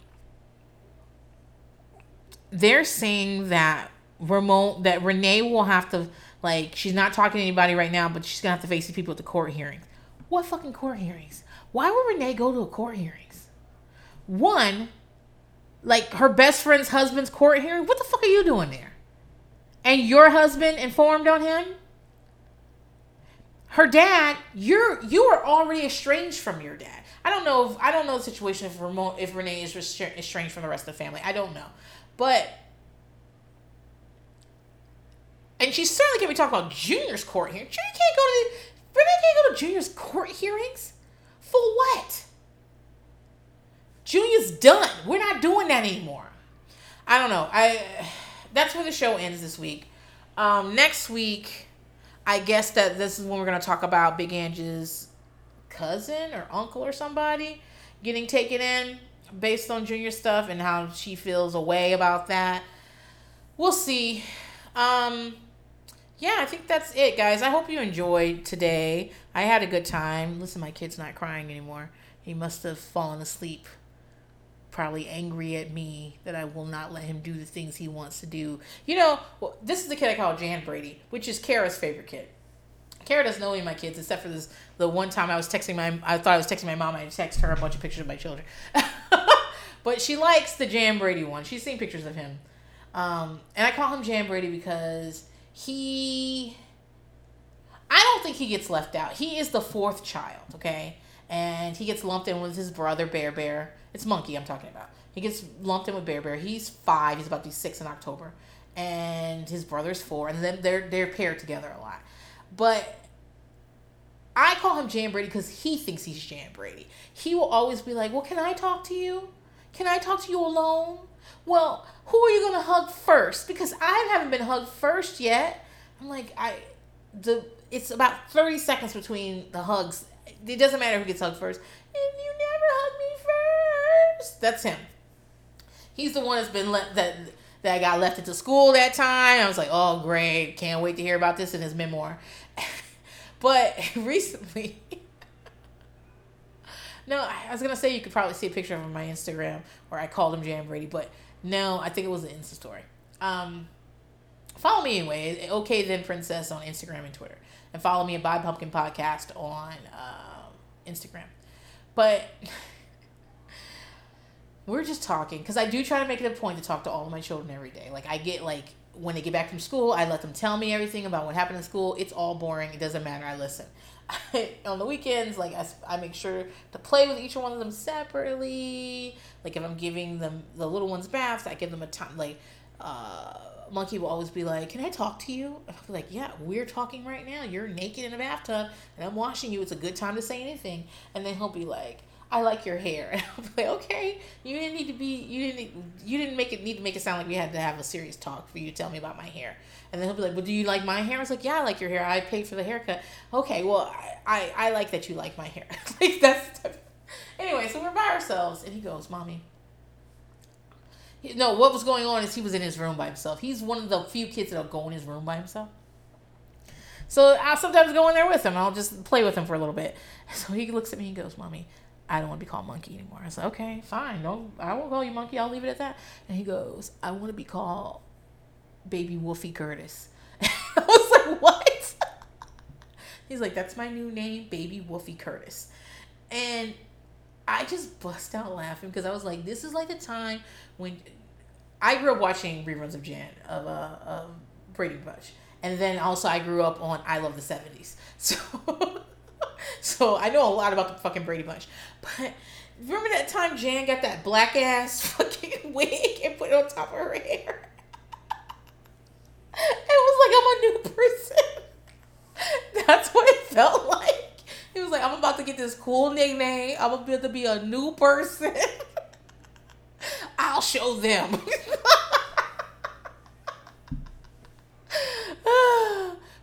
S1: they're saying that Ramon that Renee will have to like she's not talking to anybody right now, but she's gonna have to face the people at the court hearings. What fucking court hearings? Why would Renee go to a court hearings? One, like her best friend's husband's court hearing. What the fuck are you doing there? And your husband informed on him? Her dad, you're you are already estranged from your dad. I don't know if I don't know the situation if Ramon if Renee is estranged from the rest of the family. I don't know. But and she certainly can't be talking about Junior's court here. Junior can't go to the can't go to Junior's court hearings. For what? Junior's done. We're not doing that anymore. I don't know. I that's where the show ends this week. Um, next week, I guess that this is when we're gonna talk about Big Angie's cousin or uncle or somebody getting taken in based on Junior stuff and how she feels away about that. We'll see. Um, yeah, I think that's it, guys. I hope you enjoyed today. I had a good time. Listen, my kid's not crying anymore. He must have fallen asleep, probably angry at me that I will not let him do the things he wants to do. You know, well, this is the kid I call Jan Brady, which is Kara's favorite kid. Kara doesn't know any of my kids except for this the one time I was texting my I thought I was texting my mom. I texted her a bunch of pictures of my children, [laughs] but she likes the Jan Brady one. She's seen pictures of him, um, and I call him Jam Brady because he. I don't think he gets left out. He is the fourth child, okay, and he gets lumped in with his brother Bear Bear. It's Monkey I'm talking about. He gets lumped in with Bear Bear. He's five. He's about to be six in October, and his brother's four, and then they're they're paired together a lot. But I call him Jan Brady because he thinks he's Jan Brady. He will always be like, Well, can I talk to you? Can I talk to you alone? Well, who are you gonna hug first? Because I haven't been hugged first yet. I'm like, I the it's about 30 seconds between the hugs. It doesn't matter who gets hugged first. And you never hug me first. That's him. He's the one that's been let that that got left into school that time. I was like, oh great, can't wait to hear about this in his memoir. [laughs] but [laughs] recently, no, I was gonna say you could probably see a picture of him on my Instagram where I called him Jan Brady, but no, I think it was an Insta story. Um, follow me anyway. Okay, then Princess on Instagram and Twitter, and follow me at Buy Pumpkin Podcast on uh, Instagram. But [laughs] we're just talking because I do try to make it a point to talk to all of my children every day. Like I get like when they get back from school, I let them tell me everything about what happened in school. It's all boring. It doesn't matter. I listen. [laughs] on the weekends, like I, I make sure to play with each one of them separately. Like if I'm giving them the little ones baths, I give them a time. Like uh, Monkey will always be like, "Can I talk to you?" I'll be like, "Yeah, we're talking right now. You're naked in a bathtub, and I'm washing you. It's a good time to say anything." And then he'll be like, I like your hair. [laughs] And be like, okay, you didn't need to be, you didn't, you didn't make it need to make it sound like we had to have a serious talk for you to tell me about my hair. And then he'll be like, well, do you like my hair? I was like, yeah, I like your hair. I paid for the haircut. Okay, well, I, I, I like that you like my hair. [laughs] like that's, anyway, so we're by ourselves, and he goes, mommy. No, what was going on is he was in his room by himself. He's one of the few kids that'll go in his room by himself. So I'll sometimes go in there with him. I'll just play with him for a little bit. [laughs] So he looks at me and goes, Mommy, I don't want to be called monkey anymore. I said, like, okay, fine. Don't I won't call you monkey. I'll leave it at that. And he goes, I want to be called baby Wolfie Curtis. [laughs] I was like, what? [laughs] He's like, that's my new name, baby Wolfie Curtis. And I just bust out laughing because I was like, this is like the time when I grew up watching reruns of Jan of uh of Brady Bunch. And then also I grew up on I Love the 70s. [laughs] So [laughs] so I know a lot about the fucking Brady Bunch. But remember that time Jan got that black ass [laughs] fucking wig and put it on top of her hair? [laughs] it was like I'm a new person. That's what it felt like. He was like, I'm about to get this cool nickname. I'm about to be a new person. I'll show them. [sighs]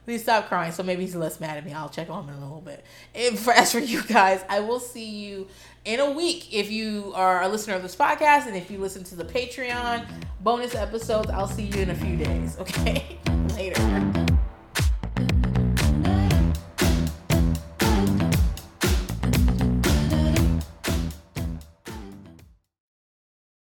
S1: Please stop crying. So maybe he's less mad at me. I'll check on him in a little bit. And for, as for you guys, I will see you in a week if you are a listener of this podcast and if you listen to the Patreon bonus episodes. I'll see you in a few days. Okay? [laughs] Later.